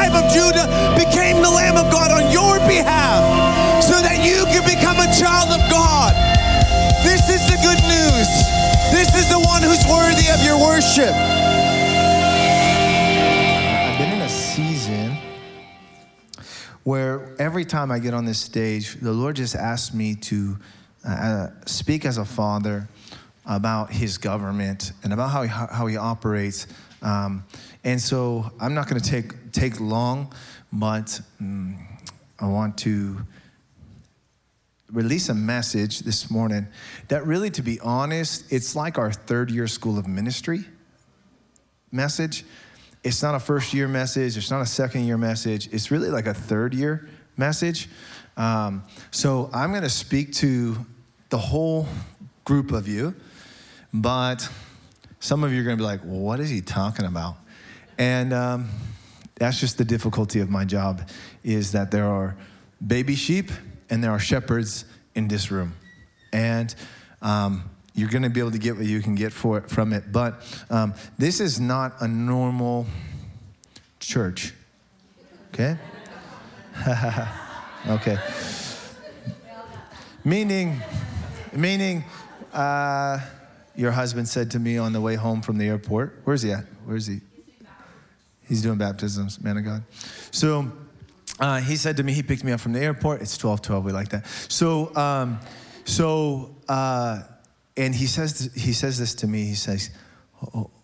tribe of Judah became the Lamb of God on your behalf so that you can become a child of God. This is the good news. This is the one who's worthy of your worship. I've been in a season where every time I get on this stage, the Lord just asks me to uh, speak as a father about his government and about how he, how he operates. Um, and so I'm not going to take take long, but um, I want to release a message this morning that really, to be honest, it's like our third year school of ministry message. It's not a first year message, it's not a second year message, it's really like a third year message. Um, so I'm going to speak to the whole group of you, but some of you are going to be like, well, what is he talking about? And um, that's just the difficulty of my job is that there are baby sheep and there are shepherds in this room. And um, you're going to be able to get what you can get for it, from it. But um, this is not a normal church. Okay? okay. Meaning, meaning, uh, your husband said to me on the way home from the airport, where's he at? Where's he? He's doing baptisms, man of God. So uh, he said to me, he picked me up from the airport. It's 12 12, we like that. So, um, so, uh, and he says, he says this to me. He says,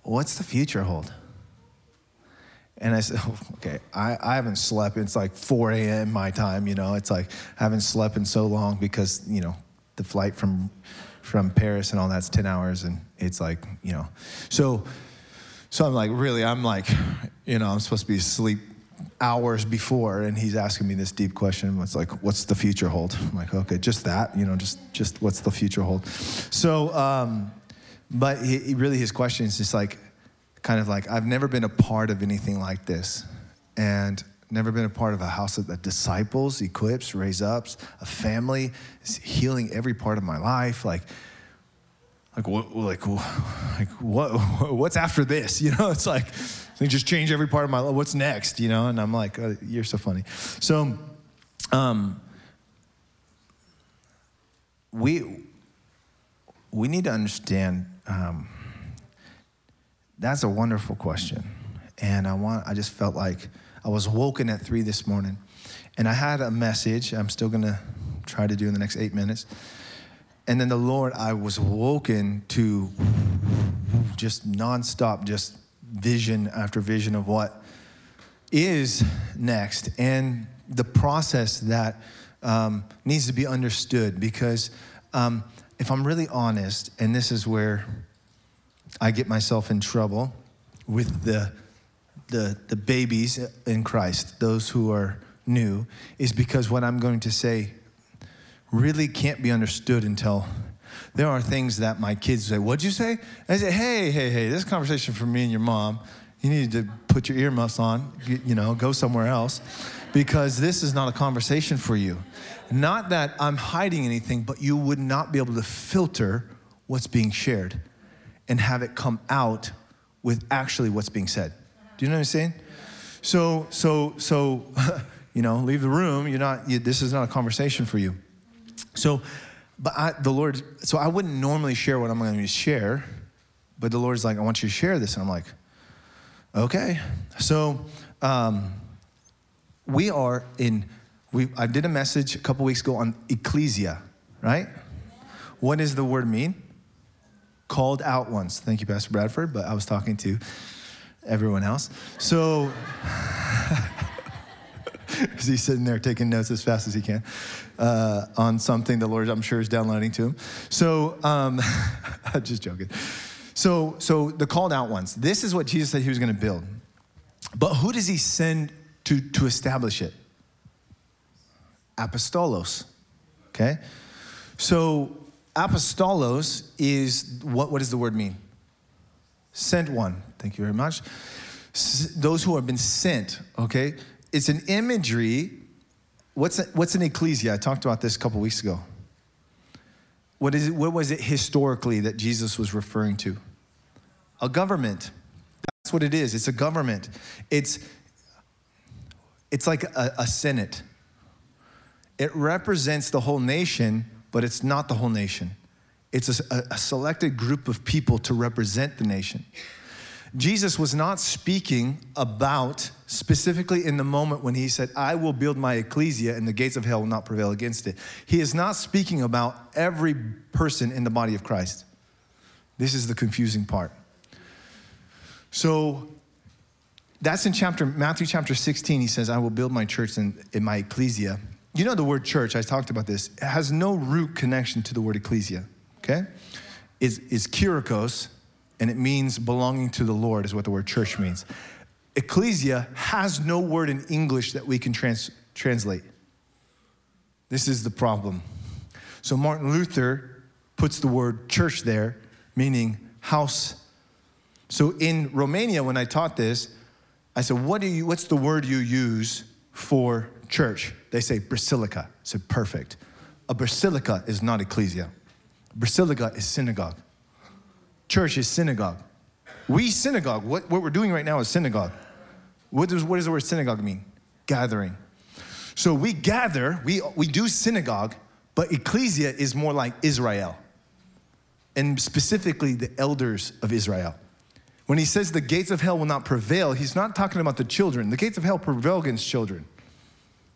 What's the future hold? And I said, oh, okay, I, I haven't slept. It's like 4 a.m. my time, you know. It's like I haven't slept in so long because, you know, the flight from from Paris and all that's 10 hours and it's like, you know. So so I'm like, really, I'm like, you know, I'm supposed to be asleep hours before and he's asking me this deep question. It's like, what's the future hold? I'm like, okay, just that, you know, just just what's the future hold? So um, but he, really his question is just like kind of like, I've never been a part of anything like this. And never been a part of a house that disciples, equips, raise ups, a family, is healing every part of my life. Like, like what, like, like what, what's after this? You know, it's like, they just change every part of my life. What's next? You know, and I'm like, oh, you're so funny. So, um, we we need to understand. Um, that's a wonderful question, and I want. I just felt like I was woken at three this morning, and I had a message. I'm still gonna try to do in the next eight minutes. And then the Lord, I was woken to just nonstop, just vision after vision of what is next and the process that um, needs to be understood. Because um, if I'm really honest, and this is where I get myself in trouble with the, the, the babies in Christ, those who are new, is because what I'm going to say really can't be understood until there are things that my kids say, What'd you say? I say, Hey, hey, hey, this conversation for me and your mom. You need to put your earmuffs on, you know, go somewhere else because this is not a conversation for you. Not that I'm hiding anything, but you would not be able to filter what's being shared and have it come out with actually what's being said. Do you know what I'm saying? So, so, so, you know, leave the room. You're not. You, this is not a conversation for you. So, but I, the Lord. So I wouldn't normally share what I'm going to share, but the Lord's like, I want you to share this, and I'm like, okay. So, um, we are in. We I did a message a couple weeks ago on ecclesia, right? What does the word mean? called out ones. Thank you, Pastor Bradford, but I was talking to everyone else. So, is he sitting there taking notes as fast as he can uh, on something the Lord, I'm sure, is downloading to him. So, um, I'm just joking. So, so the called out ones. This is what Jesus said he was going to build. But who does he send to, to establish it? Apostolos. Okay? So apostolos is what, what does the word mean? Sent one. Thank you very much. S- those who have been sent, okay? It's an imagery. What's, a, what's an ecclesia? I talked about this a couple weeks ago. What, is it, what was it historically that Jesus was referring to? A government. That's what it is. It's a government. It's it's like a, a senate. It represents the whole nation, but it's not the whole nation. It's a, a selected group of people to represent the nation. Jesus was not speaking about specifically in the moment when he said, I will build my ecclesia and the gates of hell will not prevail against it. He is not speaking about every person in the body of Christ. This is the confusing part. So that's in chapter Matthew chapter 16. He says, I will build my church in, in my ecclesia. You know the word church, I talked about this, it has no root connection to the word ecclesia, okay? Is is kyriakos, and it means belonging to the Lord, is what the word church means. Ecclesia has no word in English that we can trans- translate. This is the problem. So Martin Luther puts the word church there, meaning house. So in Romania, when I taught this, I said, what do you, what's the word you use for church? They say basilica. I said, perfect. A basilica is not ecclesia. Basilica is synagogue. Church is synagogue. We synagogue, what, what we're doing right now is synagogue. What does, what does the word synagogue mean? Gathering. So we gather, we, we do synagogue, but ecclesia is more like Israel, and specifically the elders of Israel. When he says the gates of hell will not prevail, he's not talking about the children. The gates of hell prevail against children.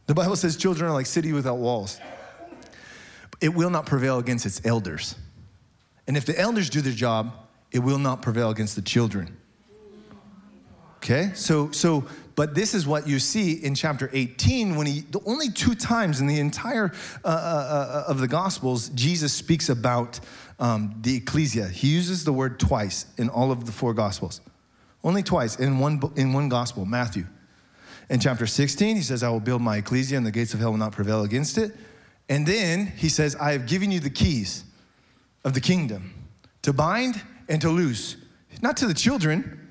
The Bible says children are like city without walls. It will not prevail against its elders. And if the elders do their job, it will not prevail against the children. Okay? So so but this is what you see in chapter 18 when he the only two times in the entire uh, uh, uh, of the gospels Jesus speaks about um, the ecclesia. He uses the word twice in all of the four gospels. Only twice in one in one gospel, Matthew. In chapter 16, he says, I will build my ecclesia and the gates of hell will not prevail against it. And then he says, I have given you the keys of the kingdom to bind and to loose. Not to the children,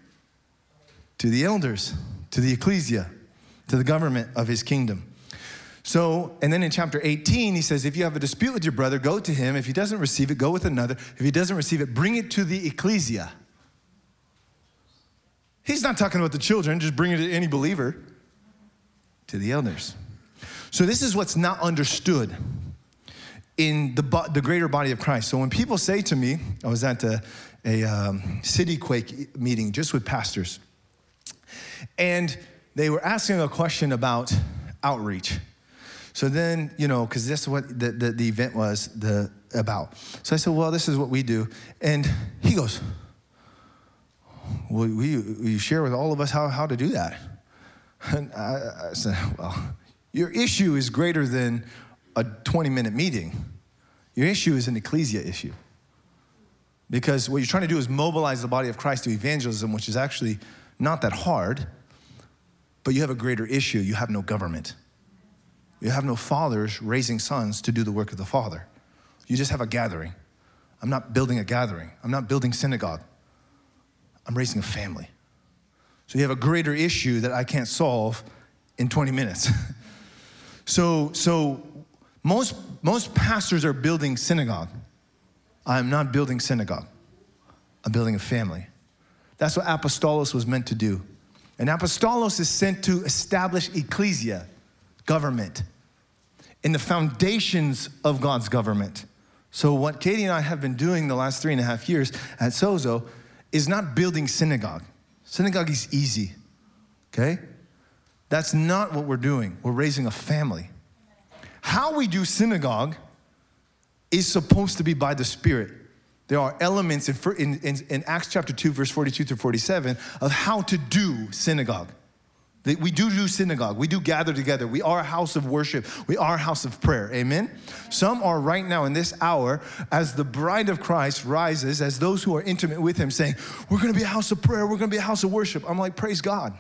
to the elders, to the ecclesia, to the government of his kingdom. So, and then in chapter 18, he says, if you have a dispute with your brother, go to him. If he doesn't receive it, go with another. If he doesn't receive it, bring it to the ecclesia. He's not talking about the children, just bring it to any believer, to the elders. So, this is what's not understood in the, the greater body of Christ. So, when people say to me, I was at a, a um, city quake meeting just with pastors, and they were asking a question about outreach. So then, you know, because this is what the, the, the, event was the, about. So I said, well, this is what we do. And he goes, will, will, you, will you share with all of us how, how to do that? And I, I said, well, your issue is greater than a 20 minute meeting. Your issue is an ecclesia issue. Because what you're trying to do is mobilize the body of Christ to evangelism, which is actually not that hard, but you have a greater issue. You have no government. You have no fathers raising sons to do the work of the Father. You just have a gathering. I'm not building a gathering. I'm not building synagogue. I'm raising a family. So you have a greater issue that I can't solve in 20 minutes. so, so most, most pastors are building synagogue. I'm not building synagogue. I'm building a family. That's what apostolos was meant to do. And apostolos is sent to establish ecclesia government, in the foundations of God's government. So, what Katie and I have been doing the last three and a half years at Sozo is not building synagogue. Synagogue is easy, okay? That's not what we're doing. We're raising a family. How we do synagogue is supposed to be by the Spirit. There are elements in, in, in Acts chapter 2, verse 42 through 47 of how to do synagogue. We do do synagogue. We do gather together. We are a house of worship. We are a house of prayer. Amen. Some are right now in this hour as the bride of Christ rises, as those who are intimate with him saying, We're going to be a house of prayer. We're going to be a house of worship. I'm like, Praise God.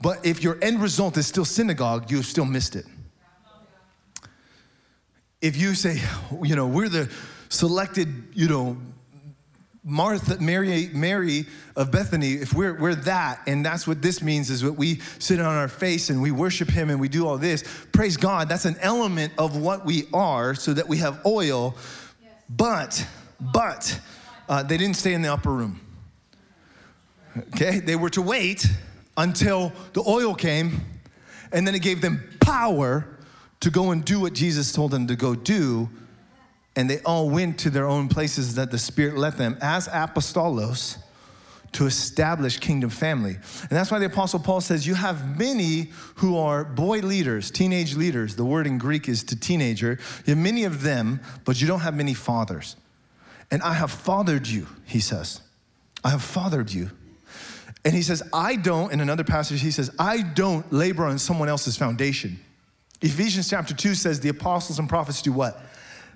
But if your end result is still synagogue, you've still missed it. If you say, you know, we're the selected, you know, Martha, Mary, Mary of Bethany, if we're, we're that, and that's what this means is that we sit on our face and we worship Him and we do all this, praise God, that's an element of what we are so that we have oil. Yes. But, but, uh, they didn't stay in the upper room. Okay, they were to wait until the oil came and then it gave them power to go and do what Jesus told them to go do. And they all went to their own places that the Spirit led them as apostolos to establish kingdom family. And that's why the Apostle Paul says, You have many who are boy leaders, teenage leaders. The word in Greek is to teenager. You have many of them, but you don't have many fathers. And I have fathered you, he says. I have fathered you. And he says, I don't, in another passage, he says, I don't labor on someone else's foundation. Ephesians chapter 2 says the apostles and prophets do what?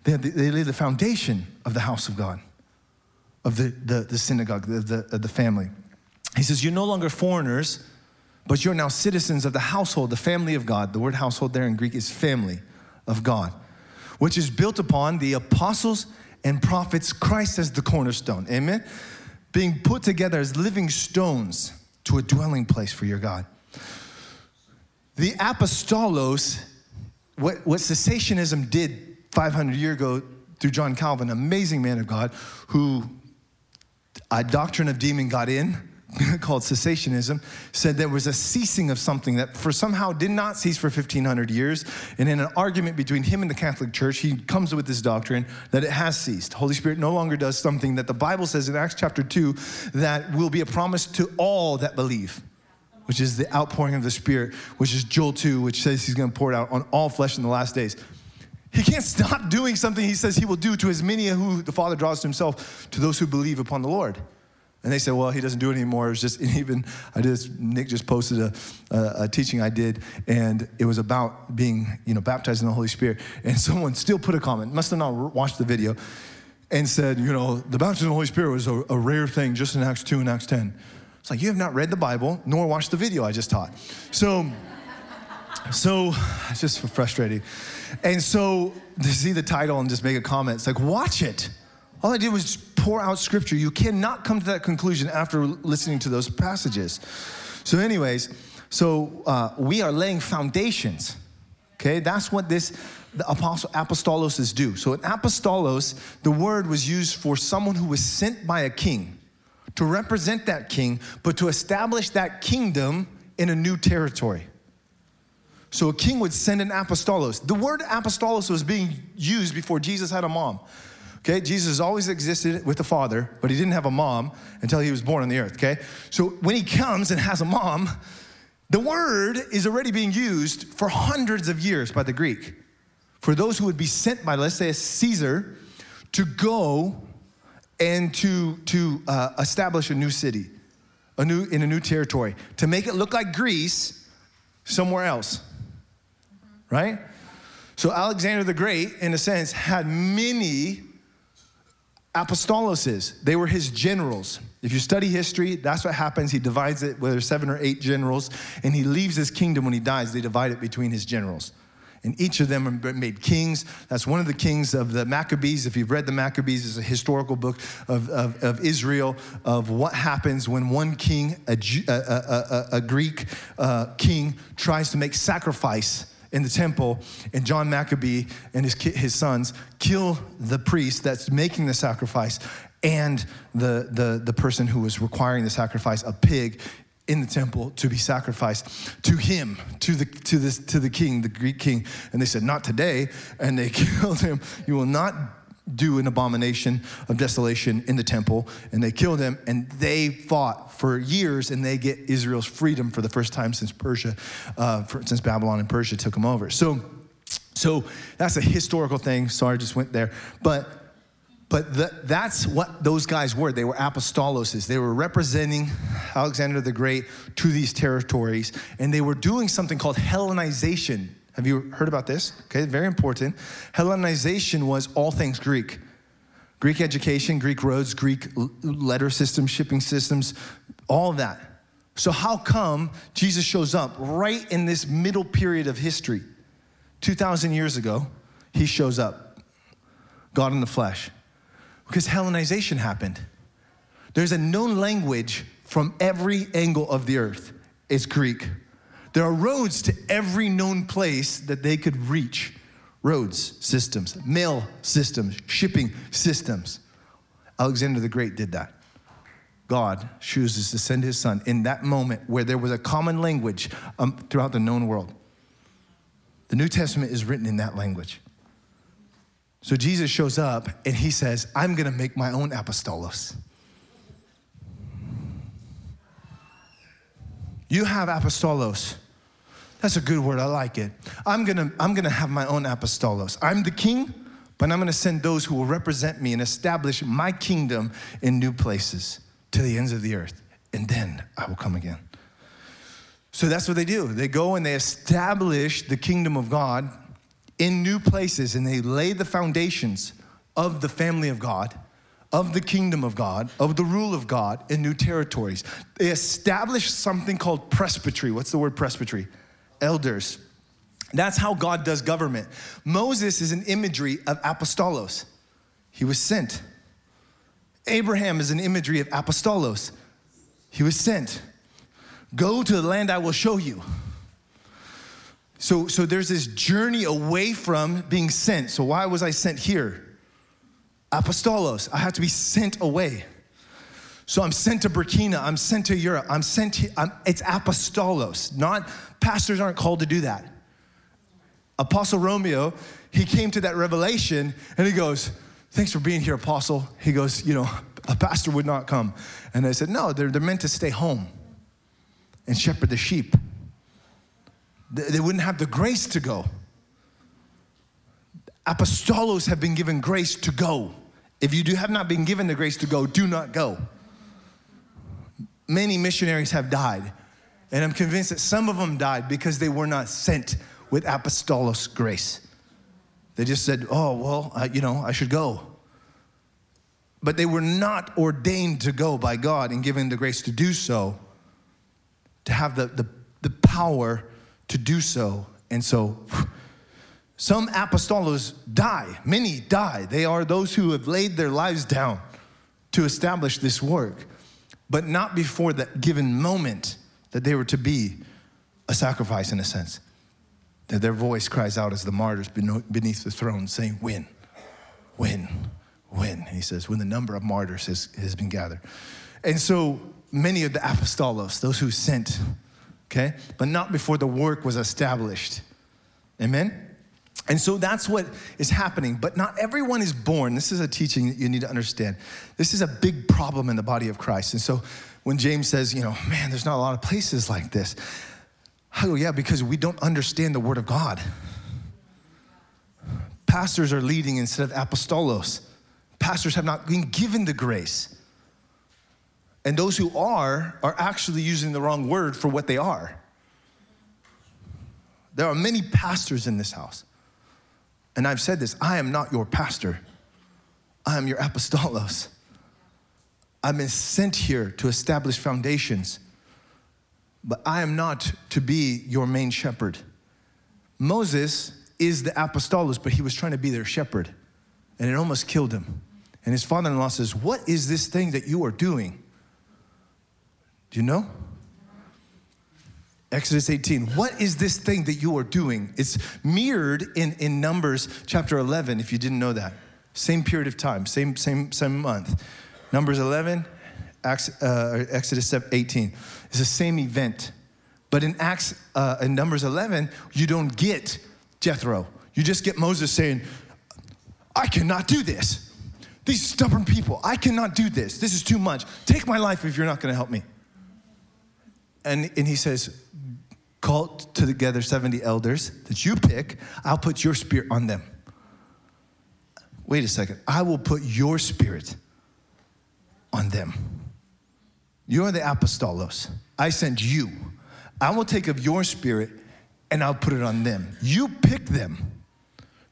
They, they lay the foundation of the house of God, of the, the, the synagogue, the, the, the family. He says, You're no longer foreigners, but you're now citizens of the household, the family of God. The word household there in Greek is family of God, which is built upon the apostles and prophets, Christ as the cornerstone. Amen? Being put together as living stones to a dwelling place for your God. The apostolos, what, what cessationism did 500 years ago through John Calvin, amazing man of God, who a doctrine of demon got in called cessationism said there was a ceasing of something that for somehow did not cease for 1500 years. And in an argument between him and the catholic church he comes with this doctrine that it has ceased. Holy spirit no longer does something that the bible says in acts chapter 2 that will be a promise to all that believe which is the outpouring of the spirit which is joel 2 which says he's going to pour it out on all flesh in the last days he can't stop doing something he says he will do to as many who the father draws to himself to those who believe upon the lord and they said, well, he doesn't do it anymore. It's just even, I did, Nick just posted a, a, a, teaching I did, and it was about being, you know, baptized in the Holy Spirit. And someone still put a comment, must have not watched the video, and said, you know, the baptism of the Holy Spirit was a, a rare thing just in Acts 2 and Acts 10. It's like, you have not read the Bible, nor watched the video I just taught. So, so it's just frustrating. And so to see the title and just make a comment, it's like, watch it. All I did was pour out scripture. You cannot come to that conclusion after listening to those passages. So, anyways, so uh, we are laying foundations. Okay, that's what this the apostle apostolos is do. So in apostolos, the word was used for someone who was sent by a king to represent that king, but to establish that kingdom in a new territory. So a king would send an apostolos. The word apostolos was being used before Jesus had a mom. Okay, Jesus always existed with the Father, but he didn't have a mom until he was born on the earth. Okay, so when he comes and has a mom, the word is already being used for hundreds of years by the Greek for those who would be sent by, let's say, a Caesar to go and to, to uh, establish a new city, a new, in a new territory, to make it look like Greece somewhere else, right? So Alexander the Great, in a sense, had many apostoloses. They were his generals. If you study history, that's what happens. He divides it, whether seven or eight generals, and he leaves his kingdom when he dies. They divide it between his generals. And each of them are made kings. That's one of the kings of the Maccabees. If you've read the Maccabees, it's a historical book of, of, of Israel, of what happens when one king, a, a, a, a Greek uh, king, tries to make sacrifice in the temple, and John Maccabee and his, his sons kill the priest that's making the sacrifice and the, the, the person who was requiring the sacrifice, a pig, in the temple to be sacrificed to him, to the, to, this, to the king, the Greek king. And they said, Not today. And they killed him. You will not do an abomination of desolation in the temple and they killed him and they fought for years and they get israel's freedom for the first time since persia uh, for, since babylon and persia took them over so so that's a historical thing sorry i just went there but but the, that's what those guys were. They were apostoloses. They were representing Alexander the Great to these territories, and they were doing something called Hellenization have you heard about this? Okay, very important. Hellenization was all things Greek. Greek education, Greek roads, Greek letter systems, shipping systems, all of that. So, how come Jesus shows up right in this middle period of history? 2,000 years ago, he shows up, God in the flesh. Because Hellenization happened. There's a known language from every angle of the earth, it's Greek. There are roads to every known place that they could reach roads systems, mail systems, shipping systems. Alexander the Great did that. God chooses to send his son in that moment where there was a common language um, throughout the known world. The New Testament is written in that language. So Jesus shows up and he says, I'm going to make my own apostolos. You have apostolos. That's a good word. I like it. I'm going to I'm going to have my own apostolos. I'm the king, but I'm going to send those who will represent me and establish my kingdom in new places to the ends of the earth. And then I will come again. So that's what they do. They go and they establish the kingdom of God in new places and they lay the foundations of the family of God, of the kingdom of God, of the rule of God in new territories. They establish something called presbytery. What's the word presbytery? Elders. That's how God does government. Moses is an imagery of apostolos. He was sent. Abraham is an imagery of apostolos. He was sent. Go to the land I will show you. So, so there's this journey away from being sent. So why was I sent here? Apostolos. I have to be sent away. So I'm sent to Burkina. I'm sent to Europe. I'm sent. To, I'm, it's apostolos. Not pastors aren't called to do that. Apostle Romeo, he came to that revelation and he goes, "Thanks for being here, Apostle." He goes, "You know, a pastor would not come." And I said, "No, they're, they're meant to stay home and shepherd the sheep." They wouldn't have the grace to go. Apostolos have been given grace to go. If you do have not been given the grace to go, do not go. Many missionaries have died, and I'm convinced that some of them died because they were not sent with apostolos grace. They just said, "Oh, well, I, you know, I should go." But they were not ordained to go by God and given the grace to do so, to have the, the, the power to do so. And so some apostolos die, many die. They are those who have laid their lives down to establish this work, but not before that given moment that they were to be a sacrifice in a sense. That their voice cries out as the martyrs beneath the throne, saying, When, when, when. He says, When the number of martyrs has, has been gathered. And so many of the apostolos, those who sent okay? But not before the work was established. Amen? And so that's what is happening. But not everyone is born. This is a teaching that you need to understand. This is a big problem in the body of Christ. And so when James says, you know, man, there's not a lot of places like this, I go, yeah, because we don't understand the Word of God. Pastors are leading instead of apostolos. Pastors have not been given the grace. And those who are, are actually using the wrong word for what they are. There are many pastors in this house. And I've said this I am not your pastor, I am your apostolos. I've been sent here to establish foundations, but I am not to be your main shepherd. Moses is the apostolos, but he was trying to be their shepherd, and it almost killed him. And his father in law says, What is this thing that you are doing? Do you know? Exodus 18. What is this thing that you are doing? It's mirrored in, in Numbers chapter 11, if you didn't know that. Same period of time, same, same, same month. Numbers 11, Acts, uh, Exodus 18. It's the same event. But in Acts, uh, in Numbers 11, you don't get Jethro. You just get Moses saying, I cannot do this. These stubborn people, I cannot do this. This is too much. Take my life if you're not going to help me and, and he says, Call together 70 elders that you pick, I'll put your spirit on them. Wait a second, I will put your spirit on them. You're the apostolos. I send you. I will take of your spirit and I'll put it on them. You pick them.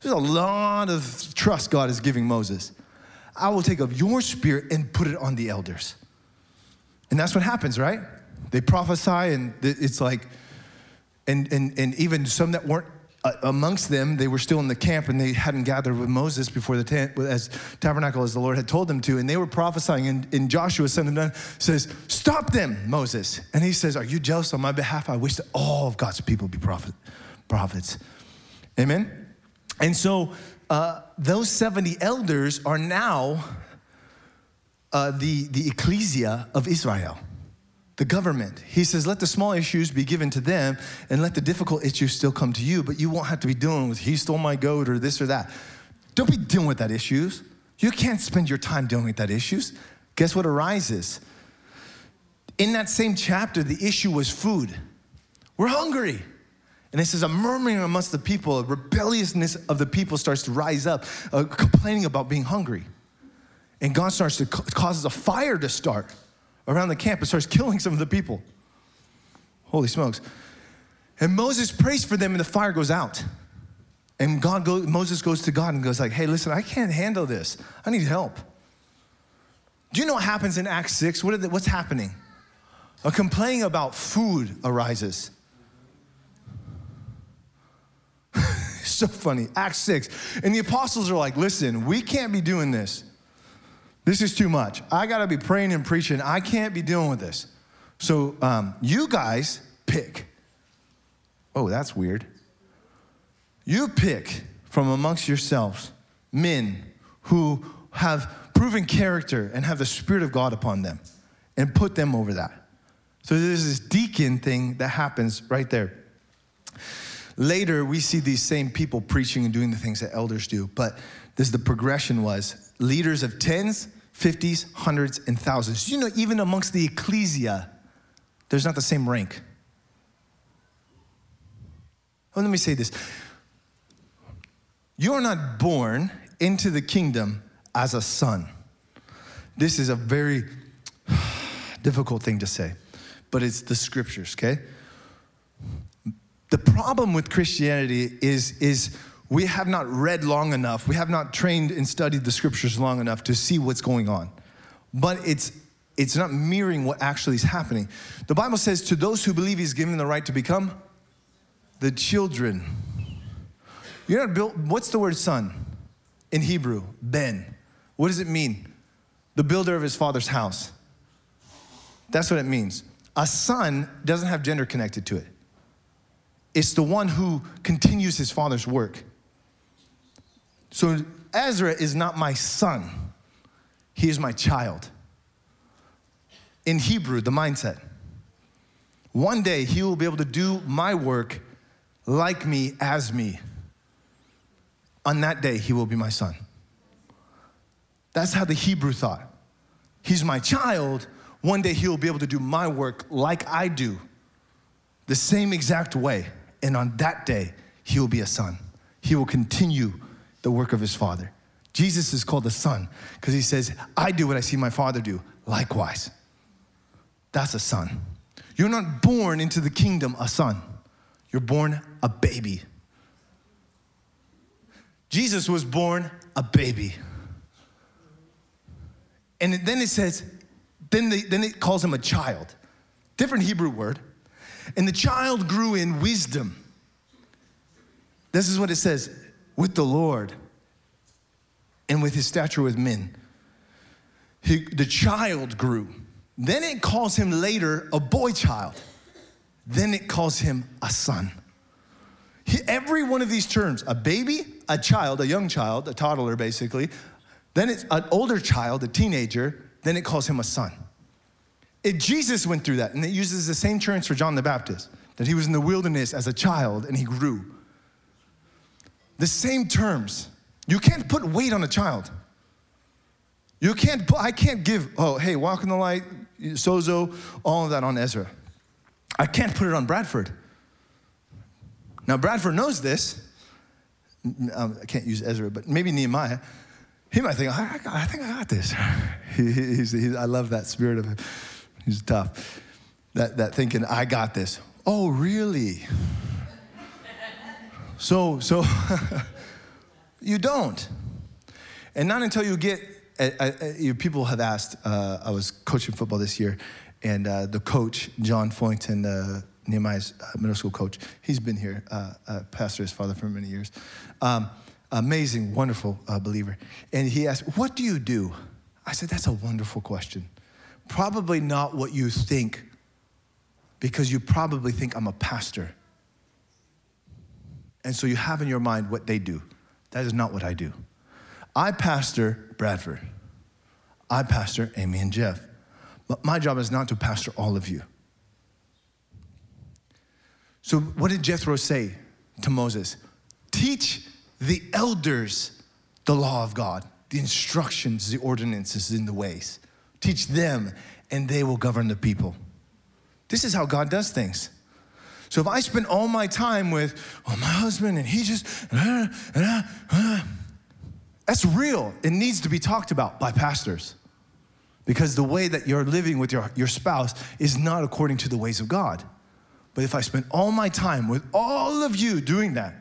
There's a lot of trust God is giving Moses. I will take of your spirit and put it on the elders. And that's what happens, right? They prophesy, and it's like, and, and, and even some that weren't uh, amongst them, they were still in the camp and they hadn't gathered with Moses before the tent, as tabernacle as the Lord had told them to. And they were prophesying, and, and Joshua, son of Nun, says, Stop them, Moses. And he says, Are you jealous on my behalf? I wish that all of God's people be prophet, prophets. Amen? And so uh, those 70 elders are now uh, the, the ecclesia of Israel the government. He says, let the small issues be given to them and let the difficult issues still come to you, but you won't have to be dealing with he stole my goat or this or that. Don't be dealing with that issues. You can't spend your time dealing with that issues. Guess what arises? In that same chapter, the issue was food. We're hungry. And it says, a murmuring amongst the people, a rebelliousness of the people starts to rise up, uh, complaining about being hungry. And God starts to causes a fire to start around the camp and starts killing some of the people. Holy smokes. And Moses prays for them and the fire goes out. And God goes, Moses goes to God and goes like, hey, listen, I can't handle this. I need help. Do you know what happens in Acts 6? What they, what's happening? A complaining about food arises. so funny. Acts 6. And the apostles are like, listen, we can't be doing this. This is too much. I got to be praying and preaching. I can't be dealing with this. So um, you guys pick. Oh, that's weird. You pick from amongst yourselves men who have proven character and have the Spirit of God upon them and put them over that. So there's this deacon thing that happens right there. Later, we see these same people preaching and doing the things that elders do, but this the progression was leaders of tens, fifties, hundreds, and thousands. You know, even amongst the ecclesia, there's not the same rank. Oh, let me say this. You are not born into the kingdom as a son. This is a very difficult thing to say, but it's the scriptures, okay? The problem with Christianity is, is we have not read long enough, we have not trained and studied the scriptures long enough to see what's going on. But it's it's not mirroring what actually is happening. The Bible says, to those who believe, He's given the right to become the children. You're not built, what's the word son in Hebrew? Ben. What does it mean? The builder of his father's house. That's what it means. A son doesn't have gender connected to it, it's the one who continues his father's work. So Ezra is not my son, he is my child. In Hebrew, the mindset. One day he will be able to do my work like me, as me. On that day, he will be my son. That's how the Hebrew thought. He's my child. One day he'll be able to do my work like I do, the same exact way. And on that day, he will be a son. He will continue the work of his father. Jesus is called the son because he says, I do what I see my father do. Likewise. That's a son. You're not born into the kingdom a son, you're born a baby. Jesus was born a baby. And then it says, then, they, then it calls him a child. Different Hebrew word. And the child grew in wisdom. This is what it says with the Lord and with his stature with men. He, the child grew. Then it calls him later a boy child. Then it calls him a son. He, every one of these terms a baby, a child, a young child, a toddler basically, then it's an older child, a teenager, then it calls him a son. It, Jesus went through that, and it uses the same terms for John the Baptist that he was in the wilderness as a child and he grew. The same terms. You can't put weight on a child. You can't, put, I can't give, oh, hey, walk in the light, sozo, all of that on Ezra. I can't put it on Bradford. Now, Bradford knows this. Um, I can't use Ezra, but maybe Nehemiah. He might think, I, I, think I got this. he, he's, he's, I love that spirit of him. He's tough. That, that thinking, I got this. Oh, really? So, so you don't. And not until you get, people have asked, uh, I was coaching football this year, and uh, the coach, John Foynton, uh, Nehemiah's uh, middle school coach, he's been here, uh, uh, pastor his father for many years. Um, amazing, wonderful believer. And he asked, What do you do? I said, That's a wonderful question. Probably not what you think, because you probably think I'm a pastor. And so you have in your mind what they do. That is not what I do. I pastor Bradford. I pastor Amy and Jeff. But my job is not to pastor all of you. So, what did Jethro say to Moses? Teach the elders the law of God, the instructions, the ordinances, and the ways. Teach them, and they will govern the people. This is how God does things. So if I spend all my time with, oh, my husband, and he just, uh, uh, uh, that's real. It needs to be talked about by pastors. Because the way that you're living with your, your spouse is not according to the ways of God. But if I spend all my time with all of you doing that,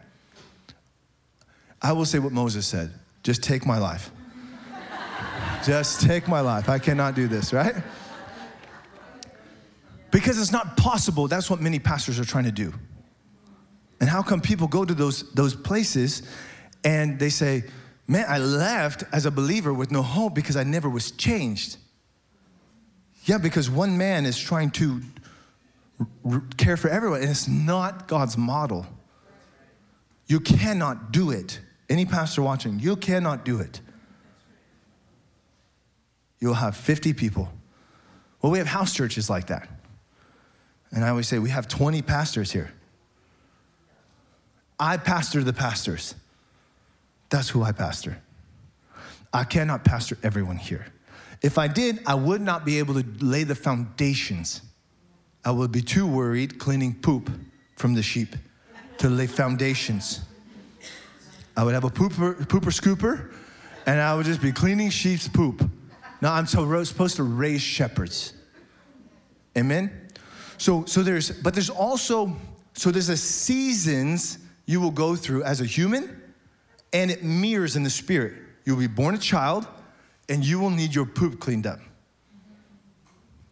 I will say what Moses said just take my life. just take my life. I cannot do this, right? Because it's not possible. That's what many pastors are trying to do. And how come people go to those, those places and they say, Man, I left as a believer with no hope because I never was changed? Yeah, because one man is trying to r- care for everyone, and it's not God's model. You cannot do it. Any pastor watching, you cannot do it. You'll have 50 people. Well, we have house churches like that. And I always say, we have 20 pastors here. I pastor the pastors. That's who I pastor. I cannot pastor everyone here. If I did, I would not be able to lay the foundations. I would be too worried cleaning poop from the sheep to lay foundations. I would have a pooper, pooper scooper, and I would just be cleaning sheep's poop. Now I'm supposed to raise shepherds. Amen? So, so there's, but there's also, so there's a seasons you will go through as a human, and it mirrors in the spirit. You'll be born a child, and you will need your poop cleaned up.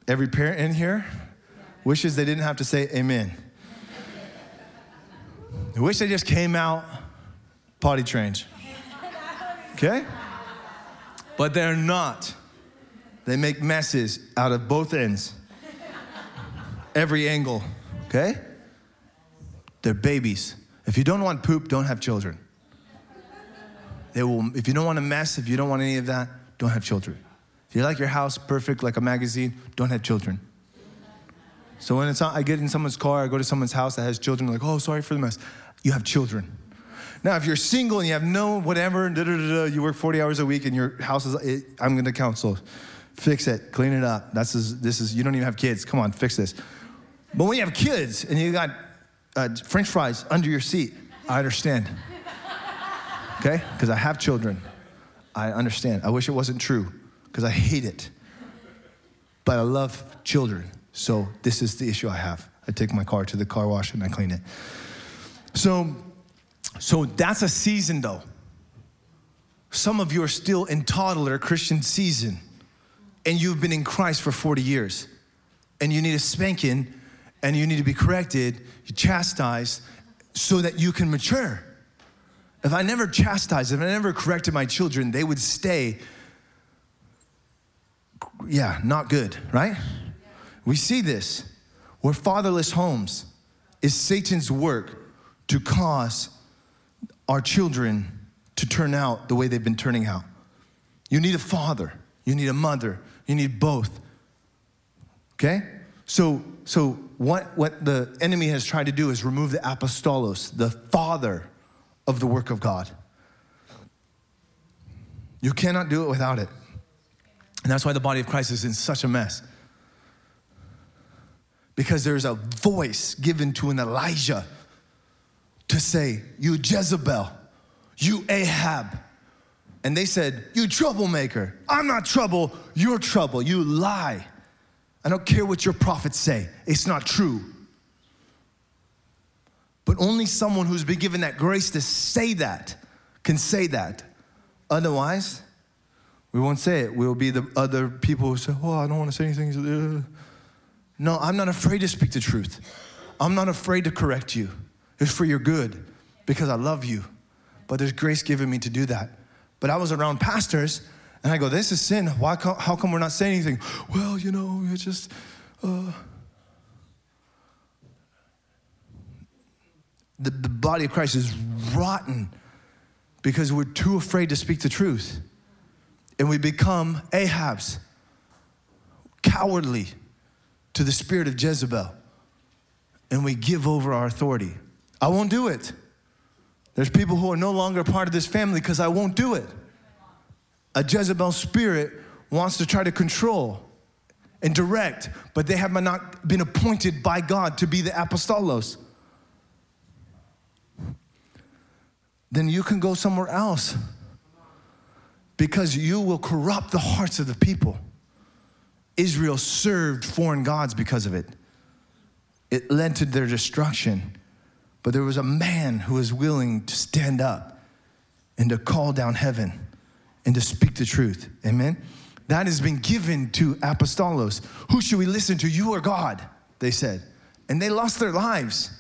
Every parent in here wishes they didn't have to say amen. I wish they just came out potty trained. Okay? But they're not. They make messes out of both ends, every angle. Okay? They're babies. If you don't want poop, don't have children. They will, if you don't want a mess, if you don't want any of that, don't have children. If you like your house perfect like a magazine, don't have children. So when it's, I get in someone's car, I go to someone's house that has children, like, oh, sorry for the mess. You have children. Now, if you're single and you have no whatever, da, da, da, you work 40 hours a week and your house is, it, I'm gonna counsel, fix it, clean it up. That's this is, you don't even have kids. Come on, fix this. But when you have kids and you got uh, French fries under your seat, I understand. Okay? Because I have children. I understand. I wish it wasn't true because I hate it. But I love children. So this is the issue I have. I take my car to the car wash and I clean it. So, so that's a season though. Some of you are still in toddler Christian season and you've been in Christ for 40 years and you need a spanking and you need to be corrected, you chastised so that you can mature. If I never chastised, if I never corrected my children, they would stay, yeah, not good, right? We see this. Where fatherless homes is Satan's work to cause our children to turn out the way they've been turning out. You need a father, you need a mother, you need both. Okay? So, so what, what the enemy has tried to do is remove the apostolos, the father of the work of God. You cannot do it without it. And that's why the body of Christ is in such a mess. Because there's a voice given to an Elijah to say, You Jezebel, you Ahab. And they said, You troublemaker. I'm not trouble, you're trouble. You lie. I don't care what your prophets say, it's not true. But only someone who's been given that grace to say that can say that. Otherwise, we won't say it. We'll be the other people who say, Oh, I don't want to say anything. No, I'm not afraid to speak the truth. I'm not afraid to correct you. It's for your good because I love you. But there's grace given me to do that. But I was around pastors and I go, This is sin. Why, how come we're not saying anything? Well, you know, it's just. Uh, the, the body of Christ is rotten because we're too afraid to speak the truth. And we become Ahabs, cowardly to the spirit of Jezebel. and we give over our authority. I won't do it. There's people who are no longer part of this family because I won't do it. A Jezebel spirit wants to try to control and direct, but they have not been appointed by God to be the apostolos. Then you can go somewhere else because you will corrupt the hearts of the people. Israel served foreign gods because of it. It led to their destruction. But there was a man who was willing to stand up and to call down heaven and to speak the truth. Amen? That has been given to apostolos. Who should we listen to, you or God? They said. And they lost their lives.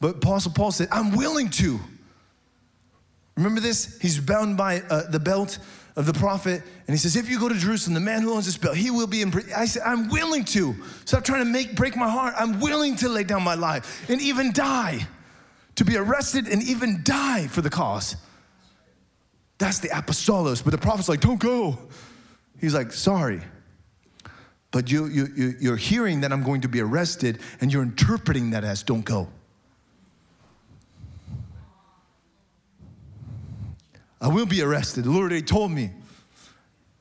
But Apostle Paul said, I'm willing to. Remember this? He's bound by uh, the belt of the prophet, and he says, If you go to Jerusalem, the man who owns this belt, he will be in. I said, I'm willing to. Stop trying to make break my heart. I'm willing to lay down my life and even die, to be arrested and even die for the cause. That's the apostolos. But the prophet's like, Don't go. He's like, Sorry. But you, you, you, you're hearing that I'm going to be arrested, and you're interpreting that as don't go. I will be arrested. The Lord already told me.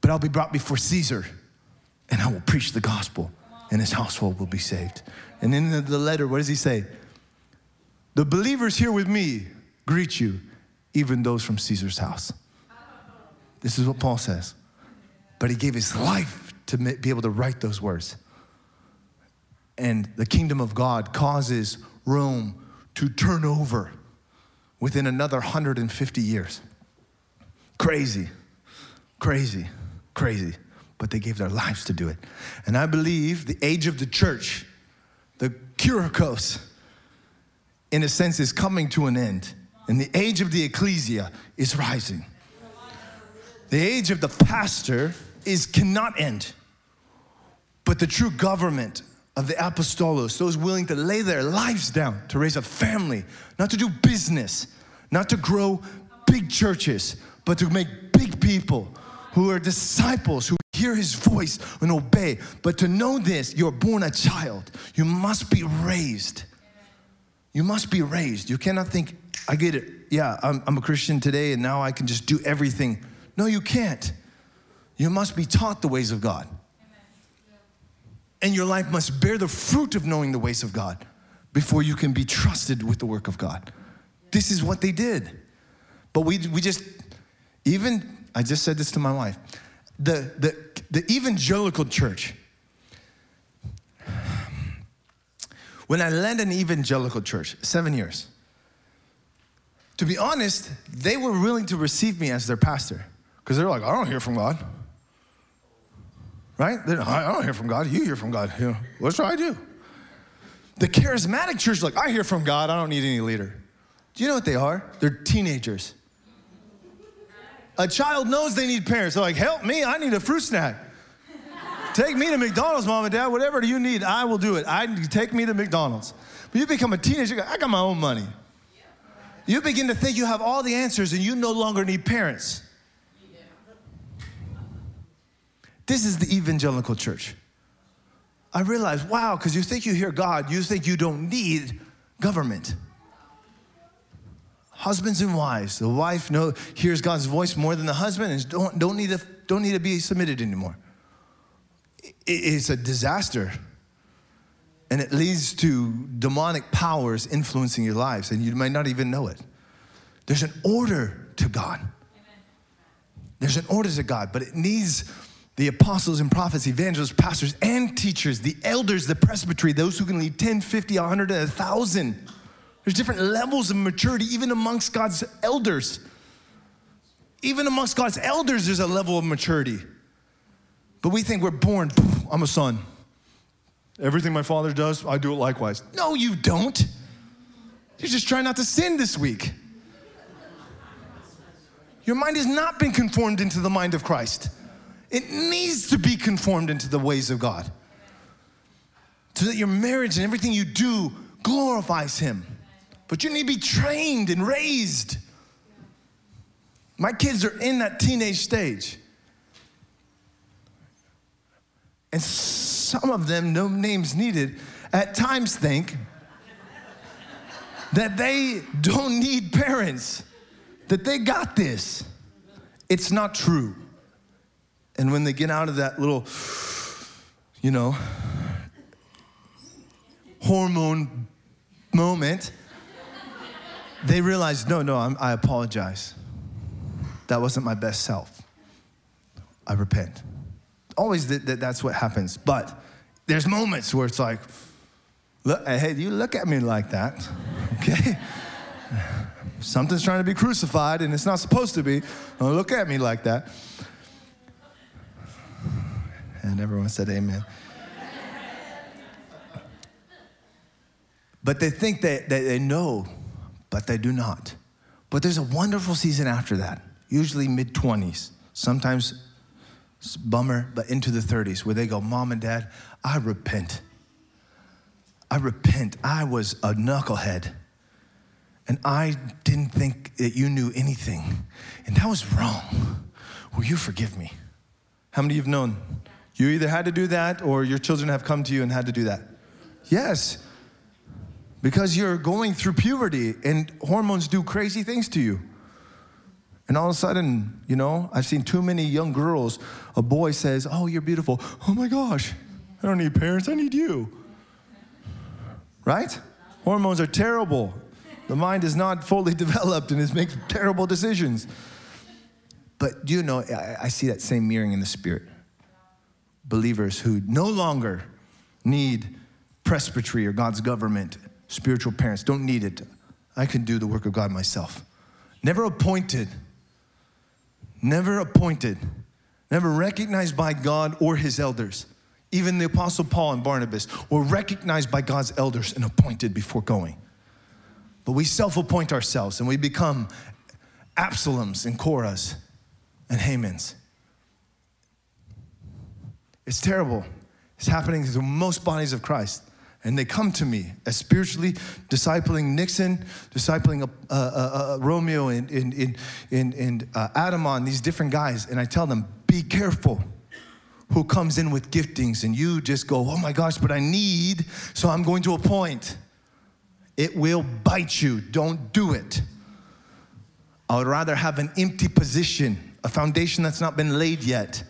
But I'll be brought before Caesar and I will preach the gospel and his household will be saved. And in the letter, what does he say? The believers here with me greet you, even those from Caesar's house. This is what Paul says. But he gave his life to be able to write those words. And the kingdom of God causes Rome to turn over within another 150 years. Crazy, crazy, crazy. But they gave their lives to do it. And I believe the age of the church, the Kyriakos, in a sense, is coming to an end. And the age of the ecclesia is rising. The age of the pastor is cannot end. But the true government of the apostolos, those willing to lay their lives down to raise a family, not to do business, not to grow big churches, but to make big people who are disciples who hear his voice and obey. But to know this, you're born a child. You must be raised. You must be raised. You cannot think, I get it. Yeah, I'm, I'm a Christian today and now I can just do everything. No, you can't. You must be taught the ways of God. And your life must bear the fruit of knowing the ways of God before you can be trusted with the work of God. This is what they did. But we, we just even, I just said this to my wife, the, the, the evangelical church, when I led an evangelical church, seven years, to be honest, they were willing to receive me as their pastor because they're like, I don't hear from God. Right? I don't hear from God. You hear from God. You know, what should I do? The charismatic church, is like, I hear from God. I don't need any leader. Do you know what they are? They're teenagers. A child knows they need parents. They're like, help me, I need a fruit snack. take me to McDonald's, mom and dad, whatever you need, I will do it. I take me to McDonald's. But you become a teenager, I got my own money. You begin to think you have all the answers and you no longer need parents. This is the evangelical church. I realize, wow, because you think you hear God, you think you don't need government husbands and wives. The wife know, hears God's voice more than the husband and don't, don't, need, to, don't need to be submitted anymore. it's a disaster. And it leads to demonic powers influencing your lives, and you might not even know it. There's an order to God. There's an order to God, but it needs the apostles and prophets, evangelists, pastors, and teachers, the elders, the presbytery, those who can lead 10, 50, 100, and 1,000 there's different levels of maturity, even amongst God's elders. Even amongst God's elders, there's a level of maturity. But we think we're born, I'm a son. Everything my father does, I do it likewise. No, you don't. You're just trying not to sin this week. Your mind has not been conformed into the mind of Christ. It needs to be conformed into the ways of God. So that your marriage and everything you do glorifies Him. But you need to be trained and raised. My kids are in that teenage stage. And some of them, no names needed, at times think that they don't need parents, that they got this. It's not true. And when they get out of that little, you know, hormone moment, they realize, no, no, I'm, I apologize. That wasn't my best self. I repent. Always that, that, that's what happens. But there's moments where it's like, look, hey, you look at me like that, okay? Something's trying to be crucified and it's not supposed to be. Don't look at me like that. And everyone said amen. but they think that, that they know, but they do not. But there's a wonderful season after that, usually mid 20s, sometimes bummer, but into the 30s, where they go, Mom and Dad, I repent. I repent. I was a knucklehead. And I didn't think that you knew anything. And that was wrong. Will you forgive me? How many of you have known? You either had to do that or your children have come to you and had to do that. Yes. Because you're going through puberty and hormones do crazy things to you. And all of a sudden, you know, I've seen too many young girls. A boy says, Oh, you're beautiful. Oh my gosh, I don't need parents, I need you. Right? Hormones are terrible. The mind is not fully developed and it makes terrible decisions. But do you know, I, I see that same mirroring in the spirit. Believers who no longer need presbytery or God's government, spiritual parents, don't need it. I can do the work of God myself. Never appointed, never appointed, never recognized by God or his elders. Even the Apostle Paul and Barnabas were recognized by God's elders and appointed before going. But we self appoint ourselves and we become Absaloms and Korahs and Hamans. It's terrible. It's happening to most bodies of Christ. And they come to me as spiritually discipling Nixon, discipling uh, uh, uh, Romeo and, and, and, and, and uh, Adamon, these different guys. And I tell them, be careful who comes in with giftings. And you just go, oh my gosh, but I need, so I'm going to appoint. It will bite you. Don't do it. I would rather have an empty position, a foundation that's not been laid yet,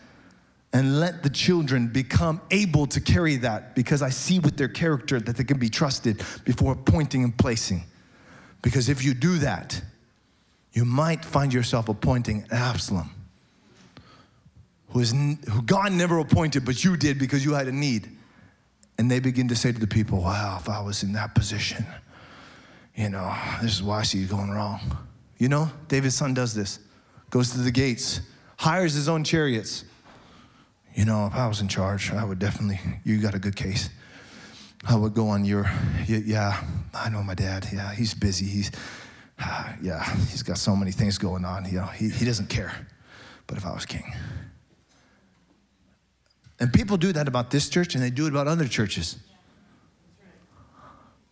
and let the children become able to carry that because I see with their character that they can be trusted before appointing and placing. Because if you do that, you might find yourself appointing Absalom, who, is, who God never appointed, but you did because you had a need. And they begin to say to the people, Wow, if I was in that position, you know, this is why you going wrong. You know, David's son does this, goes to the gates, hires his own chariots. You know, if I was in charge, I would definitely, you got a good case. I would go on your, yeah, I know my dad. Yeah, he's busy. He's, ah, yeah, he's got so many things going on. You know, he, he doesn't care. But if I was king, and people do that about this church and they do it about other churches.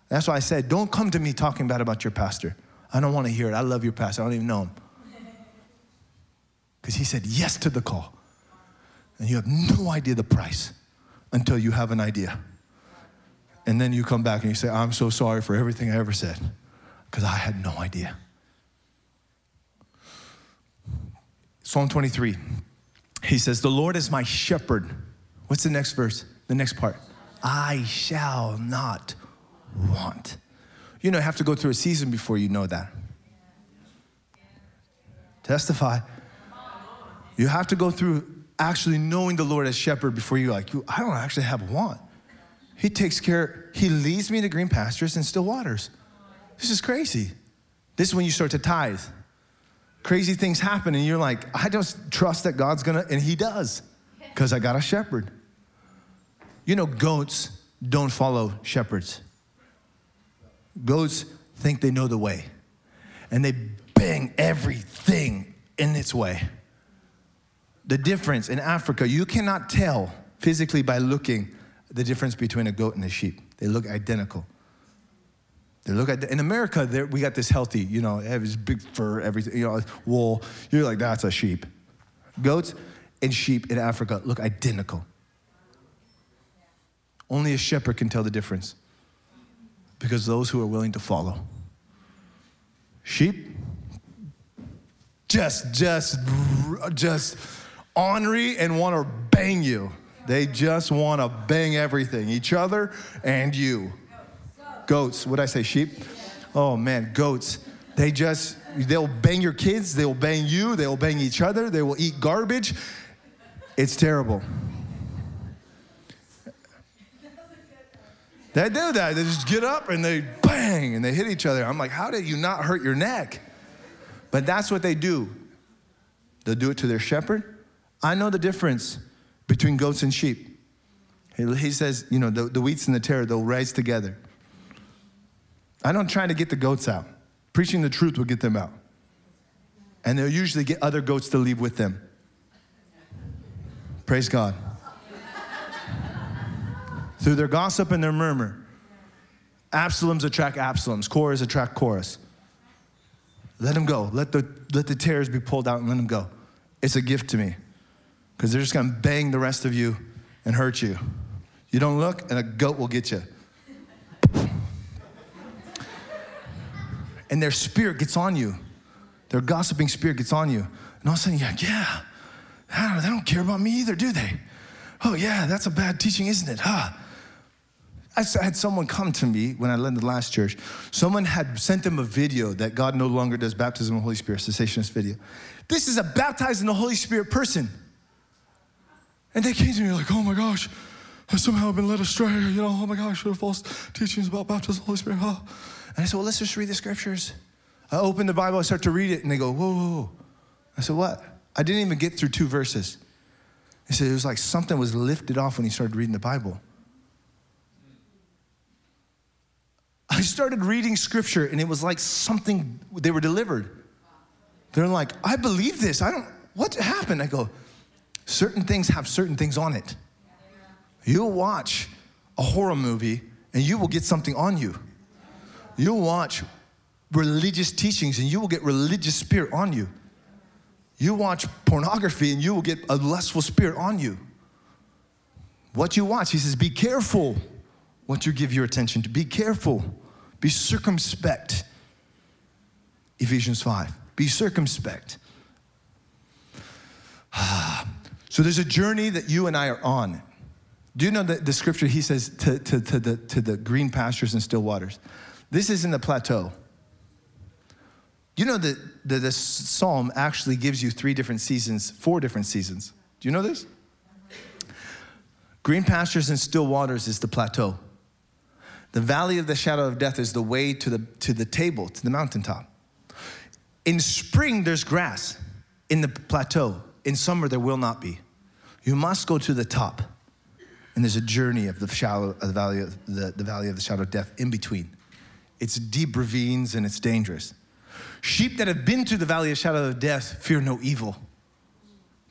That's why I said, don't come to me talking bad about your pastor. I don't want to hear it. I love your pastor. I don't even know him. Because he said yes to the call. And you have no idea the price until you have an idea. And then you come back and you say, I'm so sorry for everything I ever said. Because I had no idea. Psalm 23. He says, The Lord is my shepherd. What's the next verse? The next part. I shall not want. You know, have to go through a season before you know that. Testify. You have to go through actually knowing the Lord as shepherd before you like, I don't actually have want. He takes care, he leads me to green pastures and still waters. This is crazy. This is when you start to tithe. Crazy things happen, and you're like, I just trust that God's gonna, and He does, because I got a shepherd. You know, goats don't follow shepherds. Goats think they know the way, and they bang everything in its way. The difference in Africa, you cannot tell physically by looking the difference between a goat and a sheep. They look identical. They look at in America. We got this healthy, you know, this big fur, everything, you know, wool. You're like, that's a sheep. Goats and sheep in Africa look identical. Only a shepherd can tell the difference because those who are willing to follow. Sheep, just, just, just ornery and want to bang you. They just want to bang everything, each other and you. Goats, what I say, sheep? Oh man, goats. They just, they'll bang your kids, they'll bang you, they'll bang each other, they will eat garbage. It's terrible. They do that. They just get up and they bang and they hit each other. I'm like, how did you not hurt your neck? But that's what they do. They'll do it to their shepherd. I know the difference between goats and sheep. He says, you know, the, the wheats and the tare, they'll rise together. I don't try to get the goats out. Preaching the truth will get them out. And they'll usually get other goats to leave with them. Praise God. Through their gossip and their murmur. Absaloms attract Absaloms, Korahs attract Korahs. Let them go. Let the, let the tares be pulled out and let them go. It's a gift to me because they're just going to bang the rest of you and hurt you. You don't look, and a goat will get you. and their spirit gets on you. Their gossiping spirit gets on you. And all of a sudden, you're like, yeah, they don't care about me either, do they? Oh, yeah, that's a bad teaching, isn't it? Huh? I had someone come to me when I led the last church. Someone had sent them a video that God no longer does baptism in the Holy Spirit, cessationist video. This is a baptized in the Holy Spirit person. And they came to me like, oh my gosh, I somehow been led astray. You know, oh my gosh, there are false teachings about baptism Holy Spirit. Huh? And I said, well, let's just read the scriptures. I open the Bible, I start to read it, and they go, whoa, whoa, whoa. I said, what? I didn't even get through two verses. He said, it was like something was lifted off when he started reading the Bible. I started reading scripture and it was like something, they were delivered. They're like, I believe this. I don't, what happened? I go, certain things have certain things on it. You'll watch a horror movie and you will get something on you. You'll watch religious teachings and you will get religious spirit on you. You watch pornography and you will get a lustful spirit on you. What you watch, he says, be careful what you give your attention to. Be careful. Be circumspect. Ephesians 5. Be circumspect. Ah. So there's a journey that you and I are on. Do you know that the scripture he says to, to, to, the, to the green pastures and still waters? This is in the plateau. You know that the, the psalm actually gives you three different seasons, four different seasons. Do you know this? Green pastures and still waters is the plateau. The valley of the shadow of death is the way to the, to the table, to the mountaintop. In spring, there's grass in the plateau. In summer, there will not be. You must go to the top. And there's a journey of the, shallow, of the, valley of the, the valley of the shadow of death in between. It's deep ravines and it's dangerous. Sheep that have been through the valley of shadow of death fear no evil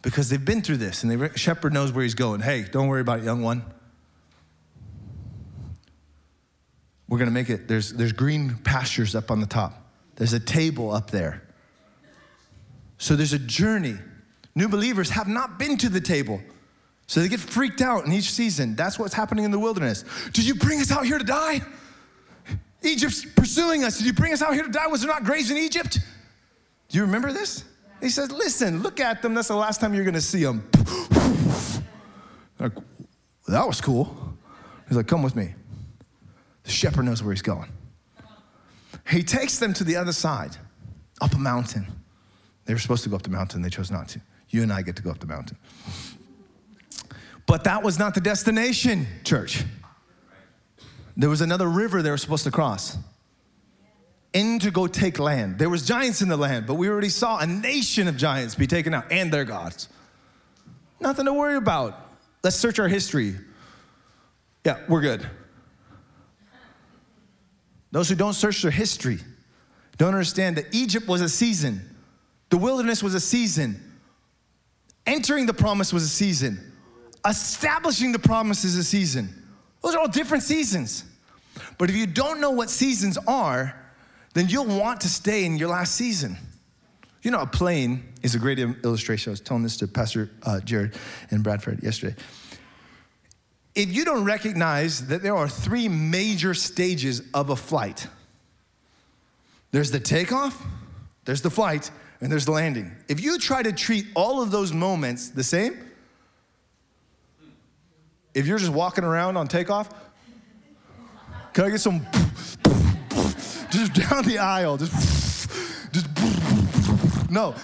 because they've been through this and the shepherd knows where he's going. Hey, don't worry about it, young one. We're going to make it, there's, there's green pastures up on the top, there's a table up there. So there's a journey. New believers have not been to the table. So they get freaked out in each season. That's what's happening in the wilderness. Did you bring us out here to die? Egypt's pursuing us. Did you bring us out here to die? Was there not graves in Egypt? Do you remember this? He says, Listen, look at them. That's the last time you're going to see them. Like, that was cool. He's like, Come with me. The shepherd knows where he's going. He takes them to the other side, up a mountain. They were supposed to go up the mountain, they chose not to. You and I get to go up the mountain. But that was not the destination, church. There was another river they were supposed to cross in to go take land. There was giants in the land, but we already saw a nation of giants be taken out and their gods. Nothing to worry about. Let's search our history. Yeah, we're good. Those who don't search their history don't understand that Egypt was a season, the wilderness was a season, entering the promise was a season, establishing the promise is a season. Those are all different seasons. But if you don't know what seasons are, then you'll want to stay in your last season. You know, a plane is a great illustration. I was telling this to Pastor uh, Jared and Bradford yesterday if you don't recognize that there are three major stages of a flight, There's the takeoff, there's the flight, and there's the landing. If you try to treat all of those moments the same, if you're just walking around on takeoff, can I get some just down the aisle, just just no.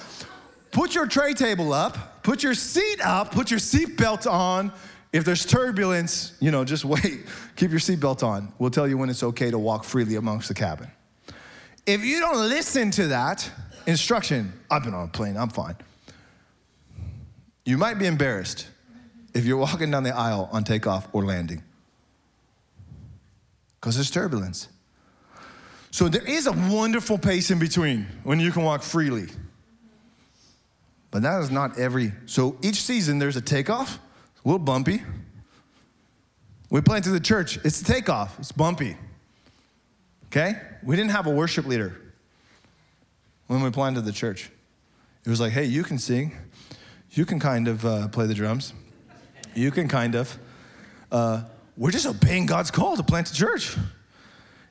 Put your tray table up, put your seat up, put your seatbelt on. If there's turbulence, you know, just wait. Keep your seatbelt on. We'll tell you when it's okay to walk freely amongst the cabin. If you don't listen to that instruction, I've been on a plane, I'm fine. You might be embarrassed if you're walking down the aisle on takeoff or landing because there's turbulence. So there is a wonderful pace in between when you can walk freely. But that is not every. So each season there's a takeoff, a little bumpy. We planted the church, it's a takeoff, it's bumpy. Okay? We didn't have a worship leader when we planted the church. It was like, hey, you can sing, you can kind of uh, play the drums, you can kind of. Uh, we're just obeying God's call to plant a church.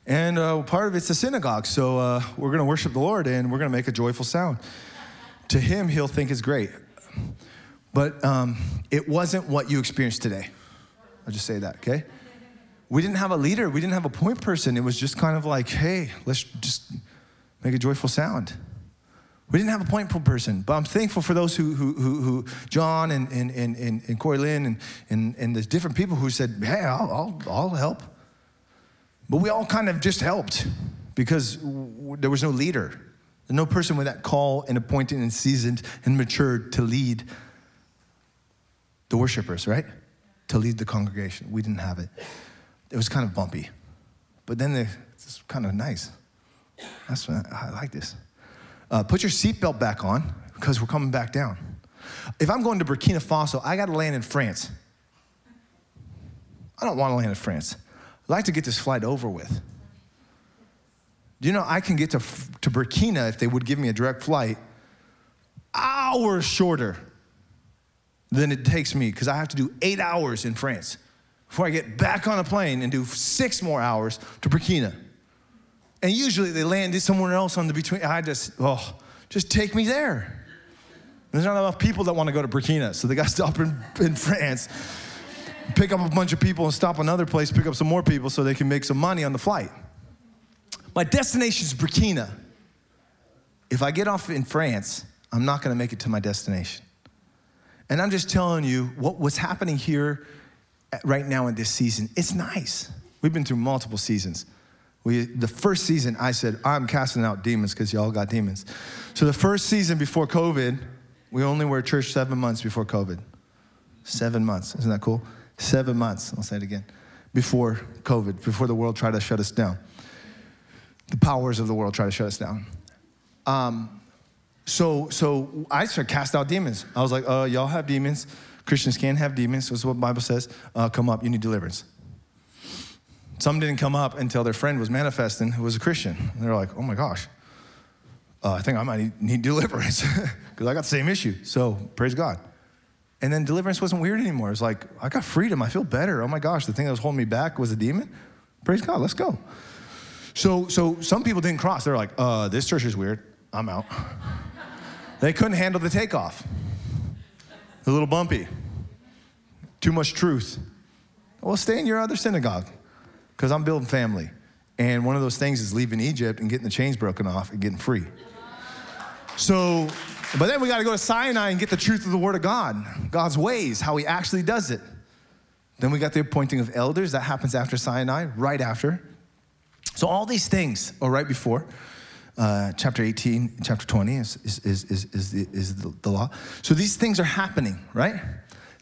And uh, part of it's a synagogue. So uh, we're going to worship the Lord and we're going to make a joyful sound. To him, he'll think it's great. But um, it wasn't what you experienced today. I'll just say that, okay? We didn't have a leader, we didn't have a point person. It was just kind of like, hey, let's just make a joyful sound. We didn't have a point person, but I'm thankful for those who, who, who, who John and, and, and, and, Corey Lynn and, and, and the different people who said, hey, I'll, I'll, I'll help. But we all kind of just helped because there was no leader. no person with that call and appointed and seasoned and matured to lead the worshipers, right? To lead the congregation. We didn't have it. It was kind of bumpy. But then it's kind of nice. That's what I, like this. Uh, put your seatbelt back on because we're coming back down. If I'm going to Burkina Faso, I got to land in France. I don't want to land in France. I'd like to get this flight over with. Do you know I can get to, to Burkina if they would give me a direct flight hours shorter than it takes me because I have to do eight hours in France before I get back on a plane and do six more hours to Burkina. And usually they landed somewhere else on the between. I just, oh, just take me there. There's not enough people that want to go to Burkina, so they got to stop in, in France, pick up a bunch of people and stop another place, pick up some more people so they can make some money on the flight. My destination is Burkina. If I get off in France, I'm not going to make it to my destination. And I'm just telling you what, what's happening here right now in this season. It's nice. We've been through multiple seasons. We, the first season, I said, I'm casting out demons because y'all got demons. So the first season before COVID, we only were church seven months before COVID. Seven months. Isn't that cool? Seven months. I'll say it again. Before COVID, before the world tried to shut us down. The powers of the world tried to shut us down. Um, so, so I started cast out demons. I was like, uh, y'all have demons. Christians can't have demons. That's what the Bible says. Uh, come up, you need deliverance. Some didn't come up until their friend was manifesting who was a Christian. And they're like, oh my gosh, uh, I think I might need, deliverance because I got the same issue. So praise God. And then deliverance wasn't weird anymore. It was like, I got freedom. I feel better. Oh my gosh, the thing that was holding me back was a demon. Praise God, let's go. So, so some people didn't cross. They're like, uh, this church is weird. I'm out. they couldn't handle the takeoff. A little bumpy. Too much truth. Well, stay in your other synagogue because I'm building family. And one of those things is leaving Egypt and getting the chains broken off and getting free. So, but then we got to go to Sinai and get the truth of the Word of God, God's ways, how He actually does it. Then we got the appointing of elders. That happens after Sinai, right after. So all these things are right before. Uh, chapter 18, chapter 20 is, is, is, is, is, the, is the, the law. So these things are happening, right?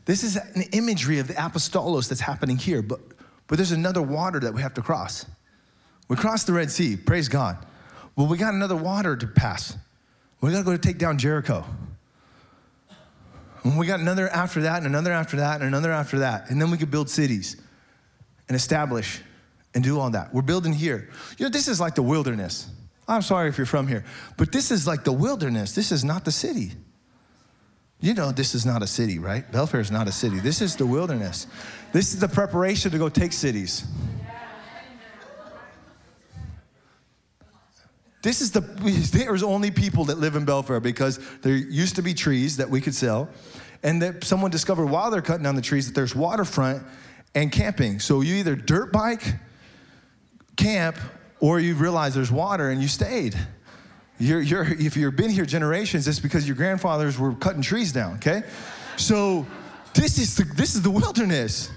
This is an imagery of the apostolos that's happening here. But but there's another water that we have to cross. We crossed the Red Sea, praise God. Well, we got another water to pass. We got to go to take down Jericho. And we got another after that, and another after that, and another after that. And then we could build cities and establish and do all that. We're building here. You know, this is like the wilderness. I'm sorry if you're from here, but this is like the wilderness. This is not the city. You know, this is not a city, right? Belfair is not a city. This is the wilderness. This is the preparation to go take cities. This is the, there's only people that live in Belfair because there used to be trees that we could sell. And that someone discovered while they're cutting down the trees that there's waterfront and camping. So you either dirt bike, camp, or you realize there's water and you stayed. You're, you're, if you've been here generations, it's because your grandfathers were cutting trees down, okay? So this is the, this is the wilderness.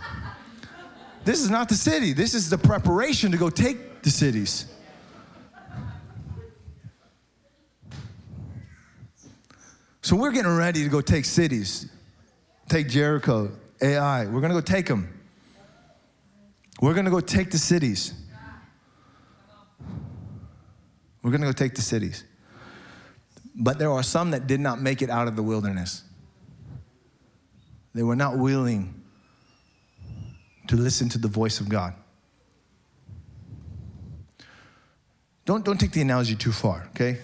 This is not the city. This is the preparation to go take the cities. So we're getting ready to go take cities, take Jericho, Ai. We're gonna go take them. We're gonna go take the cities. We're gonna go take the cities. But there are some that did not make it out of the wilderness. They were not willing to listen to the voice of God. Don't, don't take the analogy too far, okay?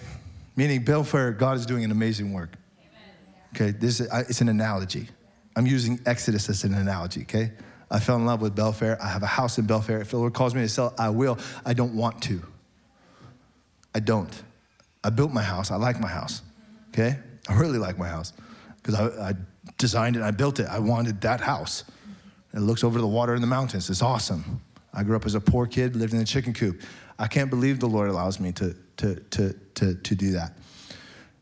Meaning, Belfair, God is doing an amazing work. Okay, this is, it's an analogy. I'm using Exodus as an analogy, okay? I fell in love with Belfair. I have a house in Belfair. If the Lord calls me to sell, I will. I don't want to. I don't. I built my house. I like my house, okay? I really like my house because I, I designed it, I built it. I wanted that house. It looks over the water and the mountains. It's awesome. I grew up as a poor kid, lived in a chicken coop. I can't believe the Lord allows me to, to, to, to, to do that.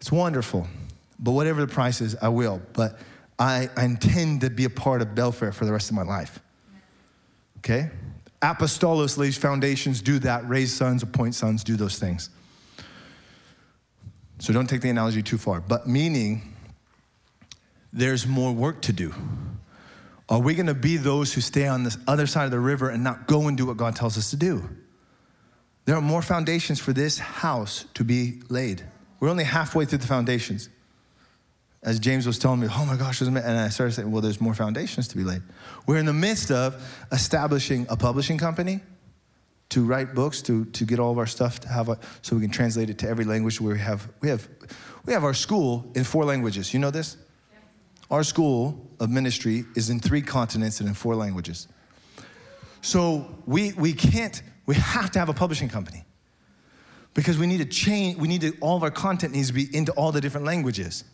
It's wonderful. But whatever the price is, I will. But I, I intend to be a part of Belfair for the rest of my life. Okay? Apostolos lays foundations, do that. Raise sons, appoint sons, do those things. So don't take the analogy too far. But meaning, there's more work to do. Are we going to be those who stay on the other side of the river and not go and do what God tells us to do? There are more foundations for this house to be laid. We're only halfway through the foundations. As James was telling me, oh my gosh, and I started saying, well, there's more foundations to be laid. We're in the midst of establishing a publishing company to write books, to, to get all of our stuff to have a, so we can translate it to every language where we have, we have, we have our school in four languages. You know this? Our school of ministry is in three continents and in four languages. So we, we can't, we have to have a publishing company because we need to change, we need to, all of our content needs to be into all the different languages.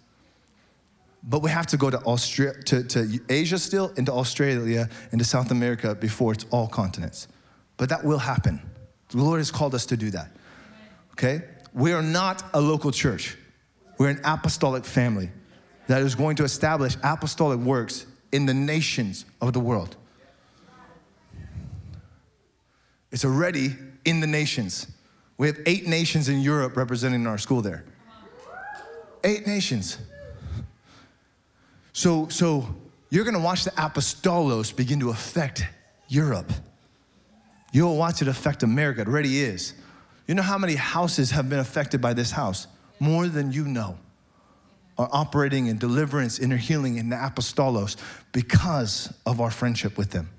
But we have to go to, Australia, to, to Asia still, into Australia, into South America before it's all continents. But that will happen. The Lord has called us to do that. Okay? We are not a local church. We're an apostolic family that is going to establish apostolic works in the nations of the world. It's already in the nations. We have eight nations in Europe representing our school there. Eight nations. So, so you're gonna watch the apostolos begin to affect Europe. You'll watch it affect America. It already is. You know how many houses have been affected by this house? More than you know are operating in deliverance, inner healing, in the apostolos because of our friendship with them.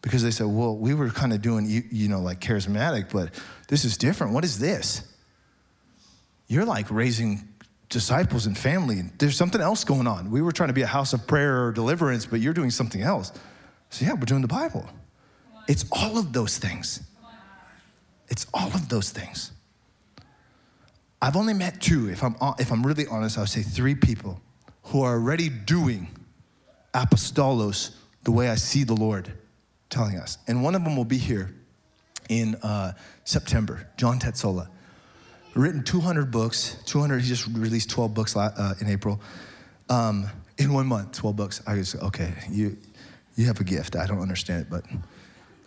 Because they said, well, we were kind of doing, you, you know, like charismatic, but this is different. What is this? You're like raising disciples and family. And There's something else going on. We were trying to be a house of prayer or deliverance, but you're doing something else. So, yeah, we're doing the Bible. It's all of those things. It's all of those things. I've only met two, if I'm, if I'm really honest, I would say three people who are already doing apostolos the way I see the Lord telling us. And one of them will be here in uh, September, John Tetsola. Written 200 books, 200, he just released 12 books uh, in April. Um, in one month, 12 books. I just, okay, you, you have a gift. I don't understand it, but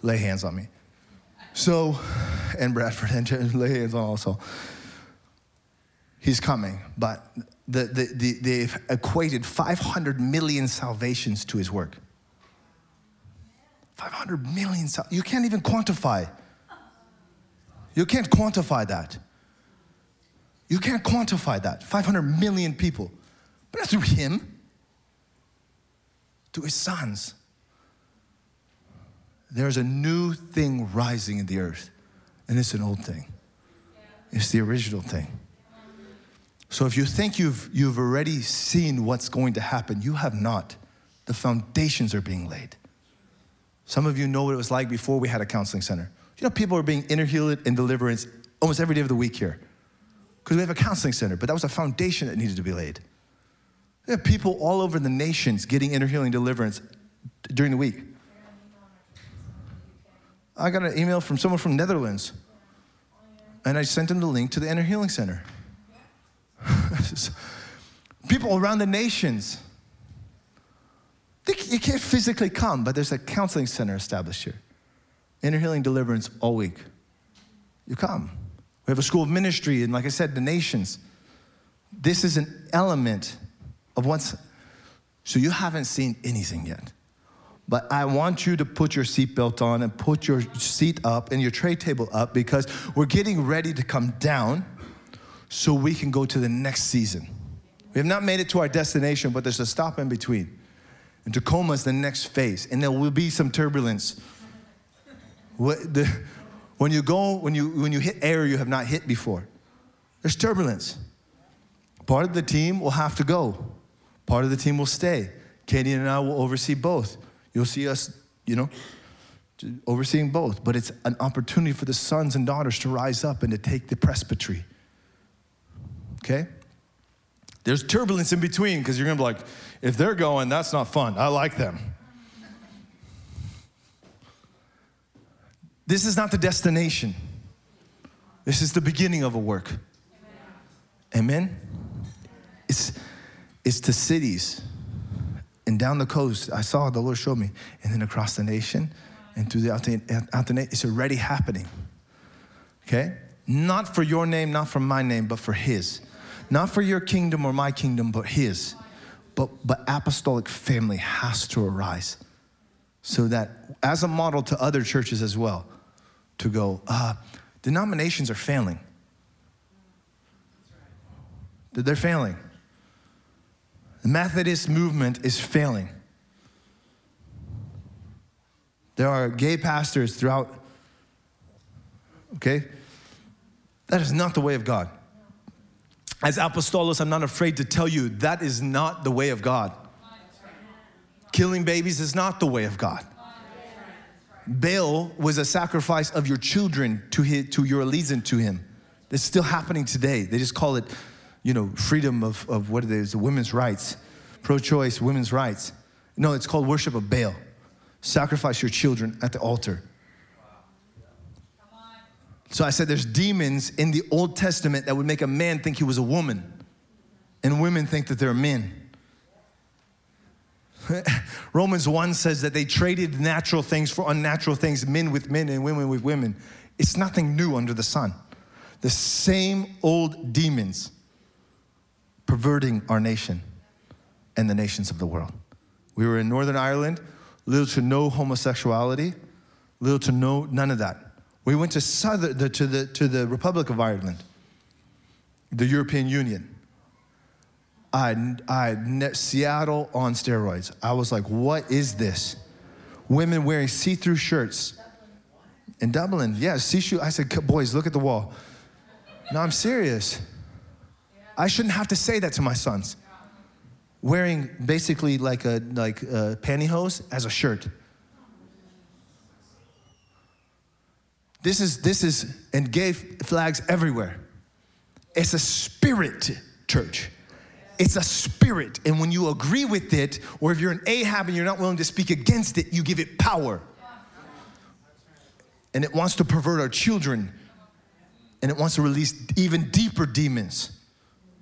lay hands on me. So, and Bradford, and lay hands on also he's coming. But the, the, the, they've equated 500 million salvations to his work. 500 million, you can't even quantify. You can't quantify that. You can't quantify that. 500 million people. But not through him, to his sons. There's a new thing rising in the earth, and it's an old thing. It's the original thing. So if you think you've, you've already seen what's going to happen, you have not. The foundations are being laid. Some of you know what it was like before we had a counseling center. You know, people are being inner healed and deliverance almost every day of the week here because we have a counseling center, but that was a foundation that needed to be laid. There are people all over the nations getting inner healing deliverance during the week. I got an email from someone from Netherlands, and I sent them the link to the inner healing center. people around the nations. They, you can't physically come, but there's a counseling center established here. Inner healing deliverance all week. You come. We have a school of ministry, and like I said, the nations. This is an element of what's. So you haven't seen anything yet. But I want you to put your seatbelt on and put your seat up and your tray table up because we're getting ready to come down so we can go to the next season. We have not made it to our destination, but there's a stop in between. And Tacoma is the next phase, and there will be some turbulence. When you go, when you, when you hit air you have not hit before, there's turbulence. Part of the team will have to go, part of the team will stay. Katie and I will oversee both. You'll see us, you know, overseeing both, but it's an opportunity for the sons and daughters to rise up and to take the presbytery. Okay? There's turbulence in between because you're gonna be like, if they're going, that's not fun. I like them. This is not the destination. This is the beginning of a work. Amen. It's it's to cities and down the coast. I saw the Lord showed me, and then across the nation and through the out the, the It's already happening. Okay, not for your name, not for my name, but for His. Not for your kingdom or my kingdom, but His. But but apostolic family has to arise, so that as a model to other churches as well to go, uh, denominations are failing. They're failing. The Methodist movement is failing. There are gay pastors throughout, okay? That is not the way of God. As apostolos, I'm not afraid to tell you that is not the way of God. Killing babies is not the way of God. Baal was a sacrifice of your children to, his, to your allegiance to him. It's still happening today. They just call it, you know, freedom of, of what it is, women's rights, pro choice, women's rights. No, it's called worship of Baal. Sacrifice your children at the altar. So I said there's demons in the Old Testament that would make a man think he was a woman, and women think that they're men. Romans 1 says that they traded natural things for unnatural things, men with men and women with women. It's nothing new under the sun. The same old demons perverting our nation and the nations of the world. We were in Northern Ireland, little to no homosexuality, little to no none of that. We went to southern to the to the Republic of Ireland, the European Union. I, I, Seattle on steroids. I was like, what is this? Women wearing see through shirts. In Dublin, yeah, see shoe. I said, boys, look at the wall. No, I'm serious. I shouldn't have to say that to my sons. Wearing basically like a like a pantyhose as a shirt. This is this is and gay flags everywhere. It's a spirit church. It's a spirit. And when you agree with it, or if you're an Ahab and you're not willing to speak against it, you give it power. And it wants to pervert our children. And it wants to release even deeper demons.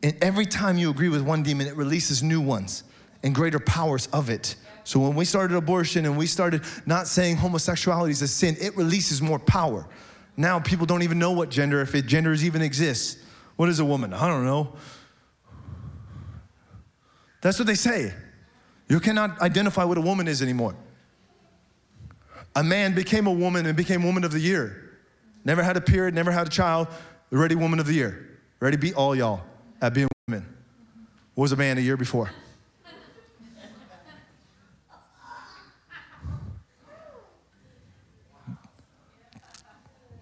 And every time you agree with one demon, it releases new ones and greater powers of it. So when we started abortion and we started not saying homosexuality is a sin, it releases more power. Now people don't even know what gender, if it genders even exists. What is a woman? I don't know. That's what they say. You cannot identify what a woman is anymore. A man became a woman and became woman of the year. Never had a period, never had a child, ready woman of the year. Ready beat all y'all at being women. Was a man a year before.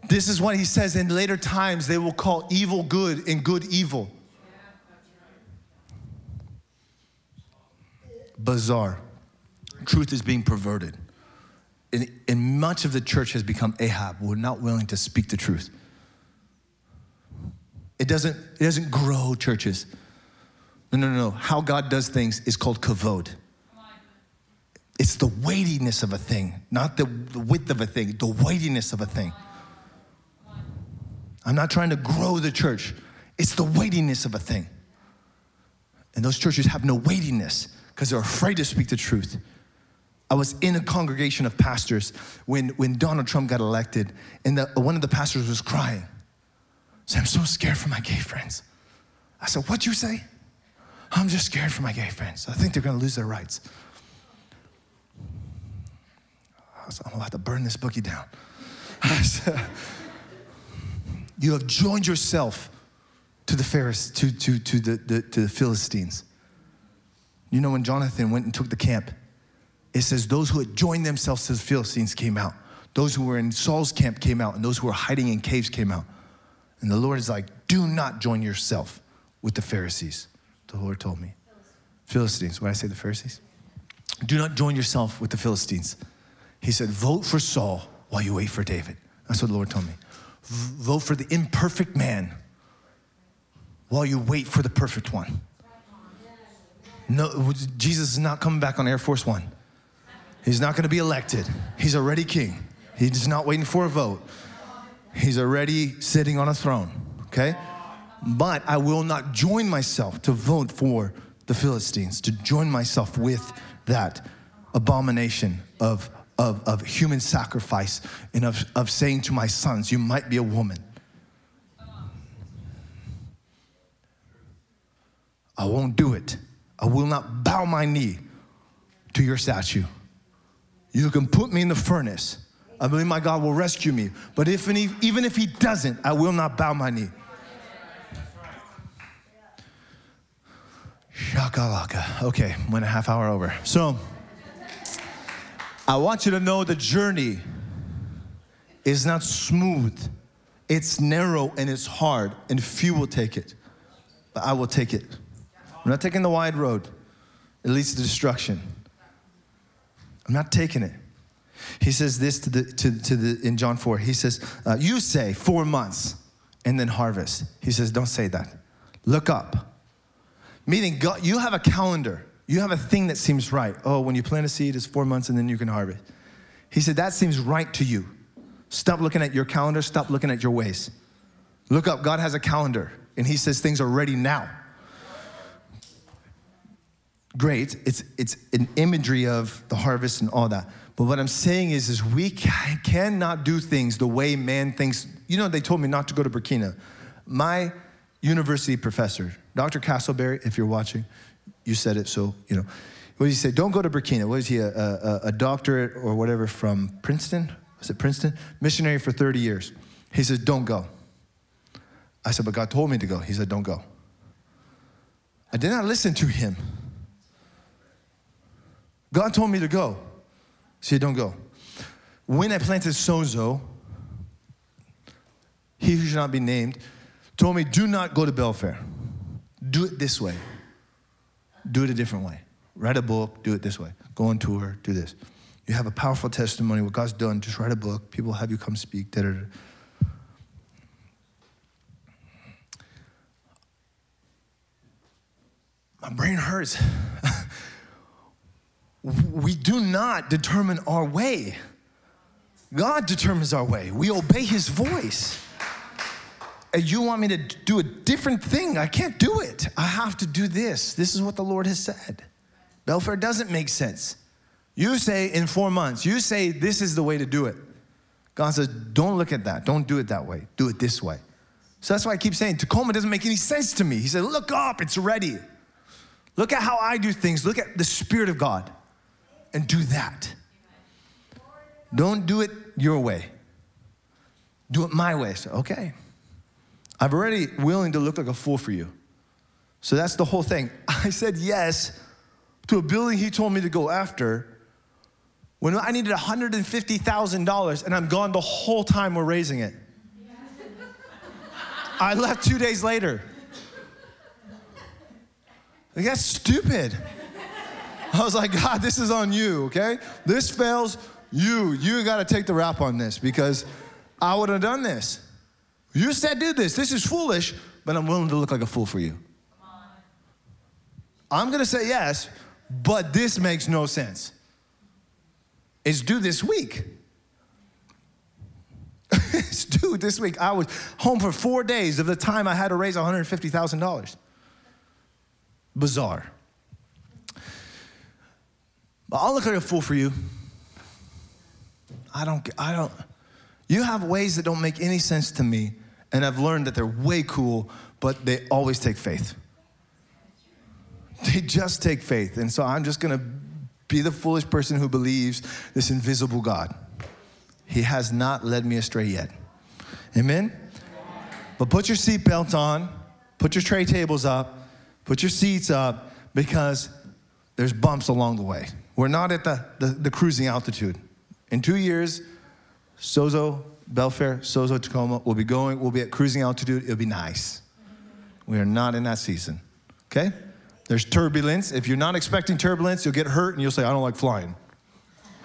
This is what he says in later times they will call evil good and good evil. bizarre. Truth is being perverted. And, and much of the church has become Ahab. We're not willing to speak the truth. It doesn't, it doesn't grow churches. No, no, no. How God does things is called kavod. It's the weightiness of a thing, not the, the width of a thing, the weightiness of a thing. I'm not trying to grow the church, it's the weightiness of a thing. And those churches have no weightiness because they're afraid to speak the truth. I was in a congregation of pastors when, when Donald Trump got elected, and the, one of the pastors was crying. Said, I'm so scared for my gay friends. I said, What'd you say? I'm just scared for my gay friends. I think they're gonna lose their rights. I said, I'm about to burn this bookie down. I Said, you have joined yourself to the Pharisees, to, to, to, the, the, to the Philistines. You know, when Jonathan went and took the camp, it says those who had joined themselves to the Philistines came out. Those who were in Saul's camp came out, and those who were hiding in caves came out. And the Lord is like, do not join yourself with the Pharisees. The Lord told me. Philistines. Why I say the Pharisees? Do not join yourself with the Philistines. He said, vote for Saul while you wait for David. That's what the Lord told me. Vote for the imperfect man while you wait for the perfect one. No, Jesus is not coming back on Air Force One. He's not going to be elected. He's already king. He's not waiting for a vote. He's already sitting on a throne, okay? But I will not join myself to vote for the Philistines, to join myself with that abomination of, of, of human sacrifice and of, of saying to my sons, You might be a woman. I won't do it. I will not bow my knee to your statue. You can put me in the furnace. I believe my God will rescue me. But if even if He doesn't, I will not bow my knee. Shakalaka. Okay, went a half hour over. So, I want you to know the journey is not smooth, it's narrow and it's hard, and few will take it. But I will take it. I'm not taking the wide road, it leads to destruction. I'm not taking it. He says this to the, to, to the, in John 4. He says, uh, You say four months and then harvest. He says, Don't say that. Look up. Meaning, God, you have a calendar. You have a thing that seems right. Oh, when you plant a seed, it's four months and then you can harvest. He said, That seems right to you. Stop looking at your calendar, stop looking at your ways. Look up. God has a calendar, and He says things are ready now. Great. It's, it's an imagery of the harvest and all that. But what I'm saying is, is we can, cannot do things the way man thinks. You know, they told me not to go to Burkina. My university professor, Dr. Castleberry, if you're watching, you said it, so, you know. What did he say? Don't go to Burkina. Was he, a, a, a doctorate or whatever from Princeton? Was it Princeton? Missionary for 30 years. He said, don't go. I said, but God told me to go. He said, don't go. I did not listen to him. God told me to go. Said, don't go. When I planted Sozo, he who should not be named, told me, do not go to Belfair. Do it this way. Do it a different way. Write a book, do it this way. Go on tour, do this. You have a powerful testimony, what God's done, just write a book. People have you come speak. Da, da, da. My brain hurts. We do not determine our way. God determines our way. We obey His voice. And you want me to do a different thing? I can't do it. I have to do this. This is what the Lord has said. Belfair doesn't make sense. You say in four months, you say this is the way to do it. God says, don't look at that. Don't do it that way. Do it this way. So that's why I keep saying Tacoma doesn't make any sense to me. He said, look up, it's ready. Look at how I do things. Look at the Spirit of God and do that. Don't do it your way. Do it my way. So, okay. I'm already willing to look like a fool for you. So that's the whole thing. I said yes to a building he told me to go after when I needed $150,000 and I'm gone the whole time we're raising it. I left two days later. Like, that's stupid. I was like, God, this is on you, okay? This fails, you, you got to take the rap on this because I would have done this. You said do this. This is foolish, but I'm willing to look like a fool for you. I'm gonna say yes, but this makes no sense. It's due this week. it's due this week. I was home for four days of the time I had to raise $150,000. Bizarre. But I'll look like a fool for you. I don't, I don't, you have ways that don't make any sense to me, and I've learned that they're way cool, but they always take faith. They just take faith. And so I'm just gonna be the foolish person who believes this invisible God. He has not led me astray yet. Amen? But put your seatbelt on, put your tray tables up, put your seats up, because there's bumps along the way. We're not at the, the, the cruising altitude. In two years, Sozo, Belfair, Sozo, Tacoma will be going, we'll be at cruising altitude. It'll be nice. We are not in that season, okay? There's turbulence. If you're not expecting turbulence, you'll get hurt and you'll say, I don't like flying.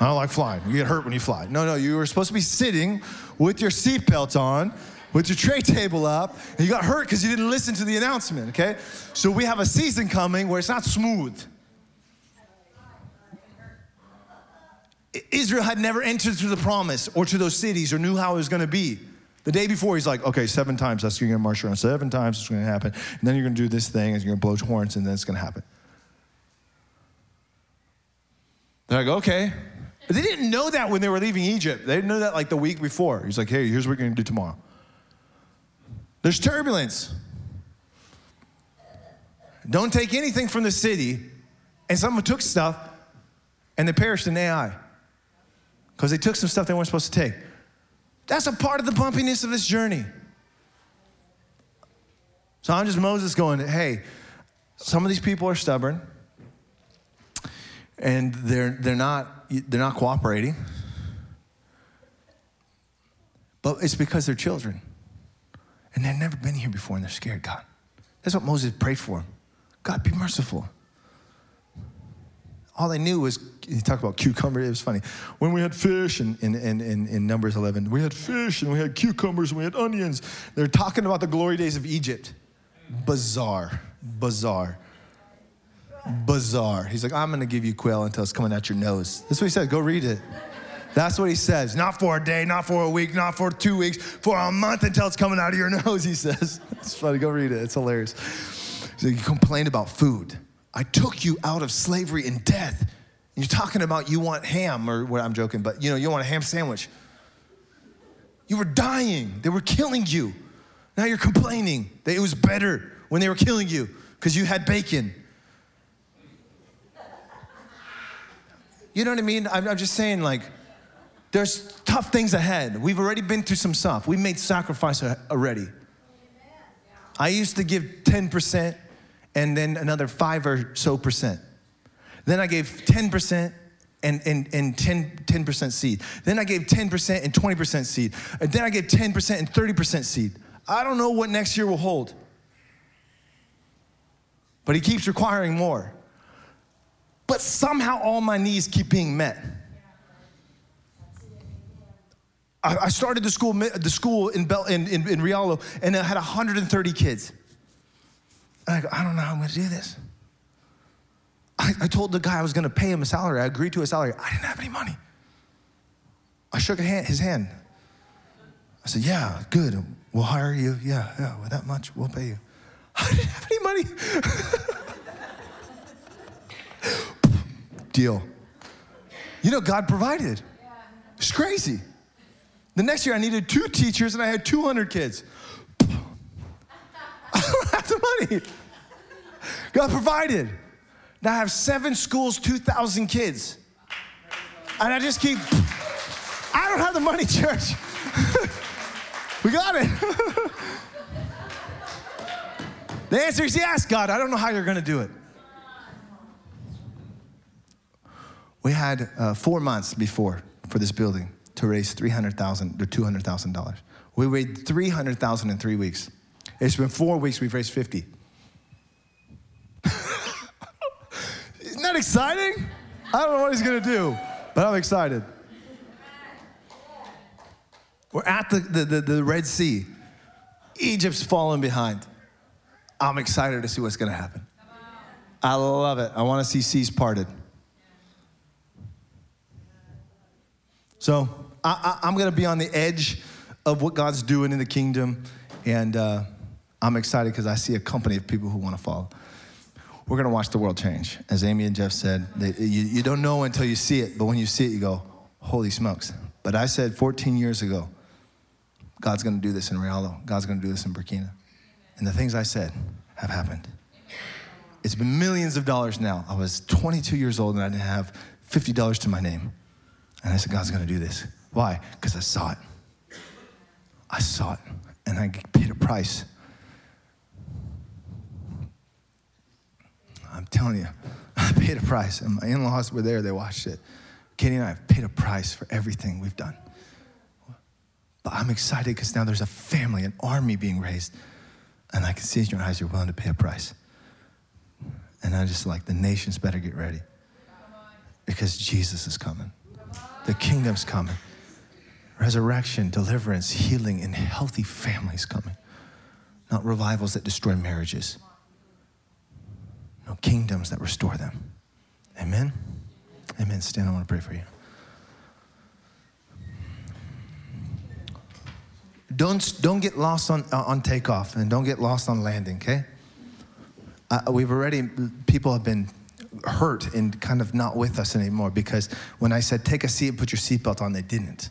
I don't like flying. You get hurt when you fly. No, no, you were supposed to be sitting with your seatbelt on, with your tray table up, and you got hurt because you didn't listen to the announcement, okay? So we have a season coming where it's not smooth. Israel had never entered through the promise or to those cities or knew how it was going to be. The day before, he's like, okay, seven times that's going to march around. Seven times it's going to happen. And then you're going to do this thing and you're going to blow horns and then it's going to happen. They're like, okay. But they didn't know that when they were leaving Egypt. They didn't know that like the week before. He's like, hey, here's what we're going to do tomorrow. There's turbulence. Don't take anything from the city. And someone took stuff and they perished in Ai because they took some stuff they weren't supposed to take. That's a part of the bumpiness of this journey. So I'm just Moses going, hey, some of these people are stubborn and they're, they're, not, they're not cooperating. But it's because they're children. And they've never been here before and they're scared, God. That's what Moses prayed for. God, be merciful. All they knew was, he talked about cucumber, it was funny. When we had fish in, in, in, in, Numbers 11, we had fish and we had cucumbers and we had onions. They're talking about the glory days of Egypt. Bizarre, bizarre, bizarre. He's like, I'm gonna give you quail until it's coming out your nose. That's what he said, go read it. That's what he says. Not for a day, not for a week, not for two weeks, for a month until it's coming out of your nose, he says. It's funny, go read it, it's hilarious. So you complained about food. I took you out of slavery and death. You're talking about you want ham, or what I'm joking, but you know, you want a ham sandwich. You were dying, they were killing you. Now you're complaining that it was better when they were killing you because you had bacon. You know what I mean? I'm, I'm just saying, like, there's tough things ahead. We've already been through some stuff. We made sacrifice already. I used to give 10% and then another five or so percent. Then I gave 10% and, and, and 10, 10% seed. Then I gave 10% and 20% seed. And then I gave 10% and 30% seed. I don't know what next year will hold. But he keeps requiring more. But somehow all my needs keep being met. I started the school, the school in, Bel, in, in, in Rialo and it had 130 kids. And I go, I don't know how I'm gonna do this. I, I told the guy I was gonna pay him a salary. I agreed to a salary. I didn't have any money. I shook his hand. I said, Yeah, good. We'll hire you. Yeah, yeah, with that much, we'll pay you. I didn't have any money. Deal. You know, God provided. It's crazy. The next year, I needed two teachers and I had 200 kids. I don't have the money. God provided. I have seven schools, 2,000 kids. And I just keep, I don't have the money, church. we got it. the answer is yes, God. I don't know how you're going to do it. We had uh, four months before for this building to raise $300,000 to $200,000. We raised 300,000 in three weeks. It's been four weeks, we've raised 50. That exciting? I don't know what he's gonna do, but I'm excited. We're at the, the, the, the Red Sea. Egypt's falling behind. I'm excited to see what's gonna happen. I love it. I wanna see seas parted. So I, am going to be on the edge of what God's doing in the kingdom, and uh, I'm excited because I see a company of people who want to follow. We're going to watch the world change. As Amy and Jeff said, they, you, you don't know until you see it, but when you see it, you go, holy smokes. But I said 14 years ago, God's going to do this in Rialo. God's going to do this in Burkina. And the things I said have happened. It's been millions of dollars now. I was 22 years old and I didn't have $50 to my name. And I said, God's gonna do this. Why? Because I saw it. I saw it, and I paid a price. I'm telling you, I paid a price, and my in laws were there, they watched it. Katie and I have paid a price for everything we've done. But I'm excited because now there's a family, an army being raised, and I can see in your eyes you're willing to pay a price. And I just like, the nations better get ready because Jesus is coming. The kingdom's coming. Resurrection, deliverance, healing, and healthy families coming. Not revivals that destroy marriages. No kingdoms that restore them. Amen? Amen. Stand, I want to pray for you. Don't, don't get lost on, uh, on takeoff and don't get lost on landing, okay? Uh, we've already, people have been hurt and kind of not with us anymore because when I said take a seat and put your seatbelt on, they didn't.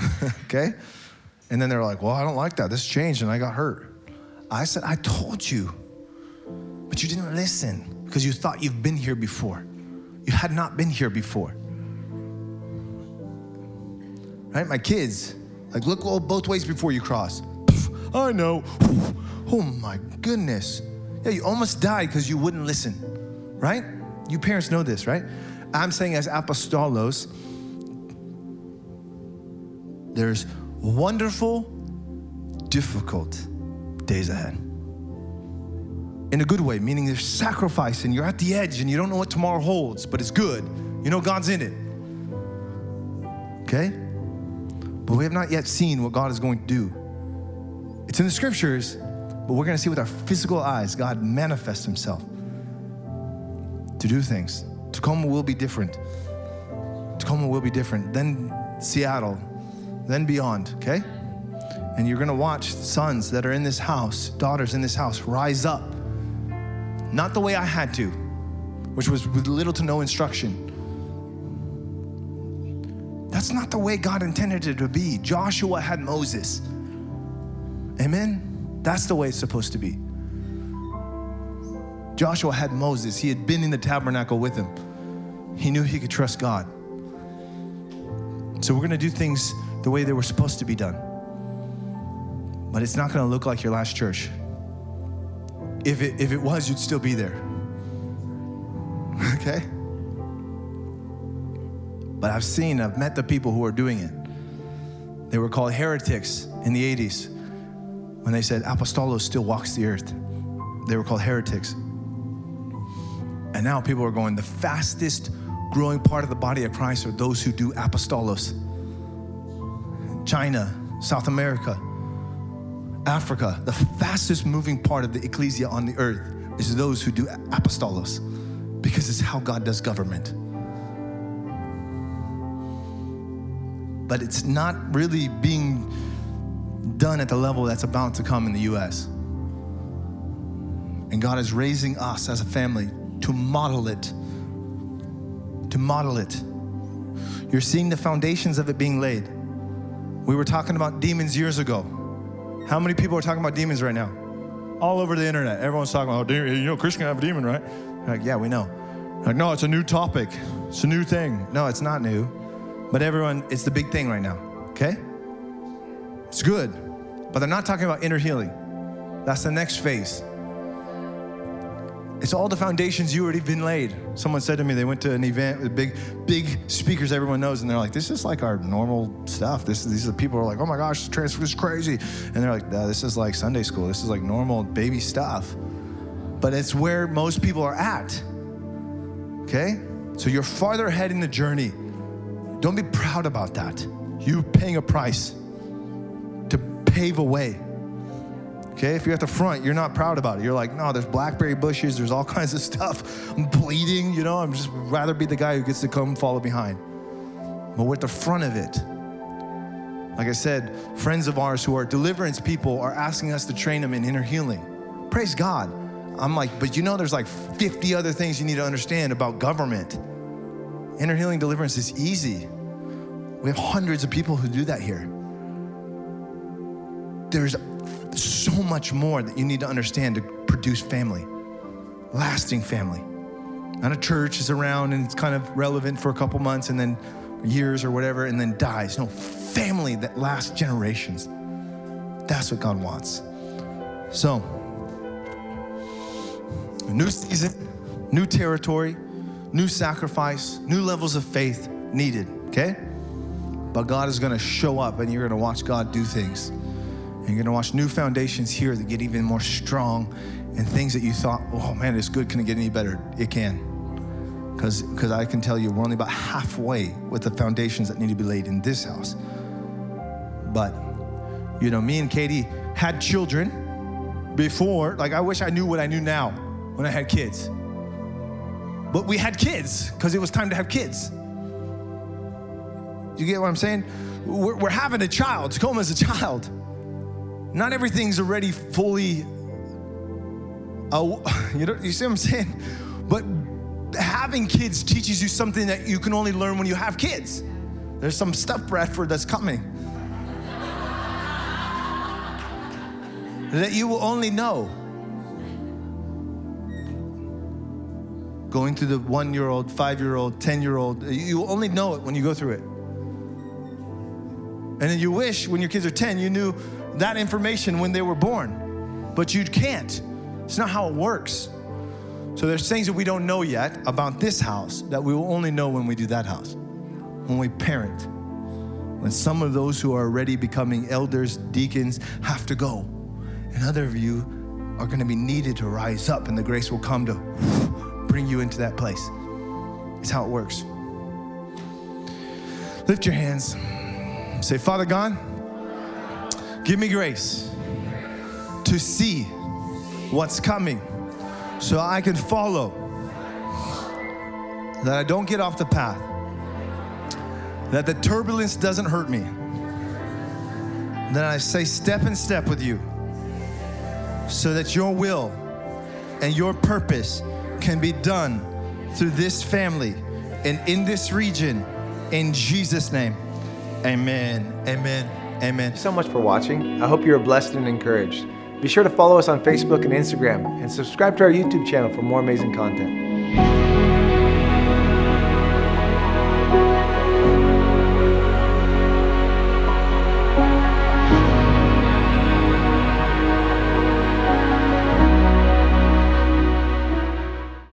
okay? And then they're like, well, I don't like that. This changed and I got hurt. I said, I told you, but you didn't listen because you thought you've been here before. You had not been here before. Right? My kids, like, look both ways before you cross. I know. Oh my goodness. Yeah, you almost died because you wouldn't listen, right? You parents know this, right? I'm saying as apostolos, there's wonderful, difficult days ahead. In a good way, meaning there's sacrifice and you're at the edge and you don't know what tomorrow holds, but it's good. You know God's in it. Okay? But we have not yet seen what God is going to do. It's in the scriptures, but we're going to see with our physical eyes God manifest Himself to do things. Tacoma will be different. Tacoma will be different. Then Seattle, then beyond, okay? And you're gonna watch sons that are in this house, daughters in this house, rise up. Not the way I had to, which was with little to no instruction. That's not the way God intended it to be. Joshua had Moses. Amen? That's the way it's supposed to be. Joshua had Moses, he had been in the tabernacle with him. He knew he could trust God. So we're gonna do things the way they were supposed to be done. But it's not gonna look like your last church. If it, if it was, you'd still be there. okay? But I've seen, I've met the people who are doing it. They were called heretics in the 80s when they said apostolos still walks the earth. They were called heretics. And now people are going, the fastest growing part of the body of Christ are those who do apostolos. China, South America, Africa, the fastest moving part of the ecclesia on the earth is those who do apostolos because it's how God does government. But it's not really being done at the level that's about to come in the US. And God is raising us as a family to model it. To model it. You're seeing the foundations of it being laid. We were talking about demons years ago. How many people are talking about demons right now? All over the internet. Everyone's talking about, oh, you know, Christian can have a demon, right? Like, yeah, we know. Like, no, it's a new topic. It's a new thing. No, it's not new. But everyone, it's the big thing right now, okay? It's good. But they're not talking about inner healing. That's the next phase. It's all the foundations you already been laid. Someone said to me, they went to an event with big, big speakers everyone knows, and they're like, this is like our normal stuff. This, these are people are like, oh my gosh, this is crazy. And they're like, no, this is like Sunday school. This is like normal baby stuff. But it's where most people are at. Okay? So you're farther ahead in the journey. Don't be proud about that. You're paying a price to pave a way. Okay, if you're at the front, you're not proud about it. You're like, no, there's blackberry bushes, there's all kinds of stuff. I'm bleeding, you know, I'm just rather be the guy who gets to come follow behind. But we're at the front of it. Like I said, friends of ours who are deliverance people are asking us to train them in inner healing. Praise God. I'm like, but you know, there's like 50 other things you need to understand about government. Inner healing deliverance is easy. We have hundreds of people who do that here. There's so much more that you need to understand to produce family, lasting family. Not a church is around and it's kind of relevant for a couple months and then years or whatever and then dies. No, family that lasts generations. That's what God wants. So, new season, new territory, new sacrifice, new levels of faith needed, okay? But God is gonna show up and you're gonna watch God do things. And you're gonna watch new foundations here that get even more strong and things that you thought, oh man, it's good, can it get any better? It can. Because I can tell you, we're only about halfway with the foundations that need to be laid in this house. But, you know, me and Katie had children before. Like, I wish I knew what I knew now when I had kids. But we had kids because it was time to have kids. You get what I'm saying? We're, we're having a child. Tacoma is a child. Not everything's already fully. You know, you see what I'm saying? But having kids teaches you something that you can only learn when you have kids. There's some stuff, Bradford, that's coming that you will only know. Going through the one year old, five year old, 10 year old, you will only know it when you go through it. And then you wish when your kids are 10, you knew that information when they were born, but you can't. It's not how it works. So there's things that we don't know yet about this house that we will only know when we do that house, when we parent. When some of those who are already becoming elders, deacons have to go, and other of you are going to be needed to rise up, and the grace will come to bring you into that place. It's how it works. Lift your hands. Say, Father God, give me grace to see what's coming so I can follow, that I don't get off the path, that the turbulence doesn't hurt me, that I say step in step with you so that your will and your purpose can be done through this family and in this region in Jesus' name. Amen. Amen. Amen. so much for watching. I hope you are blessed and encouraged. Be sure to follow us on Facebook and Instagram and subscribe to our YouTube channel for more amazing content.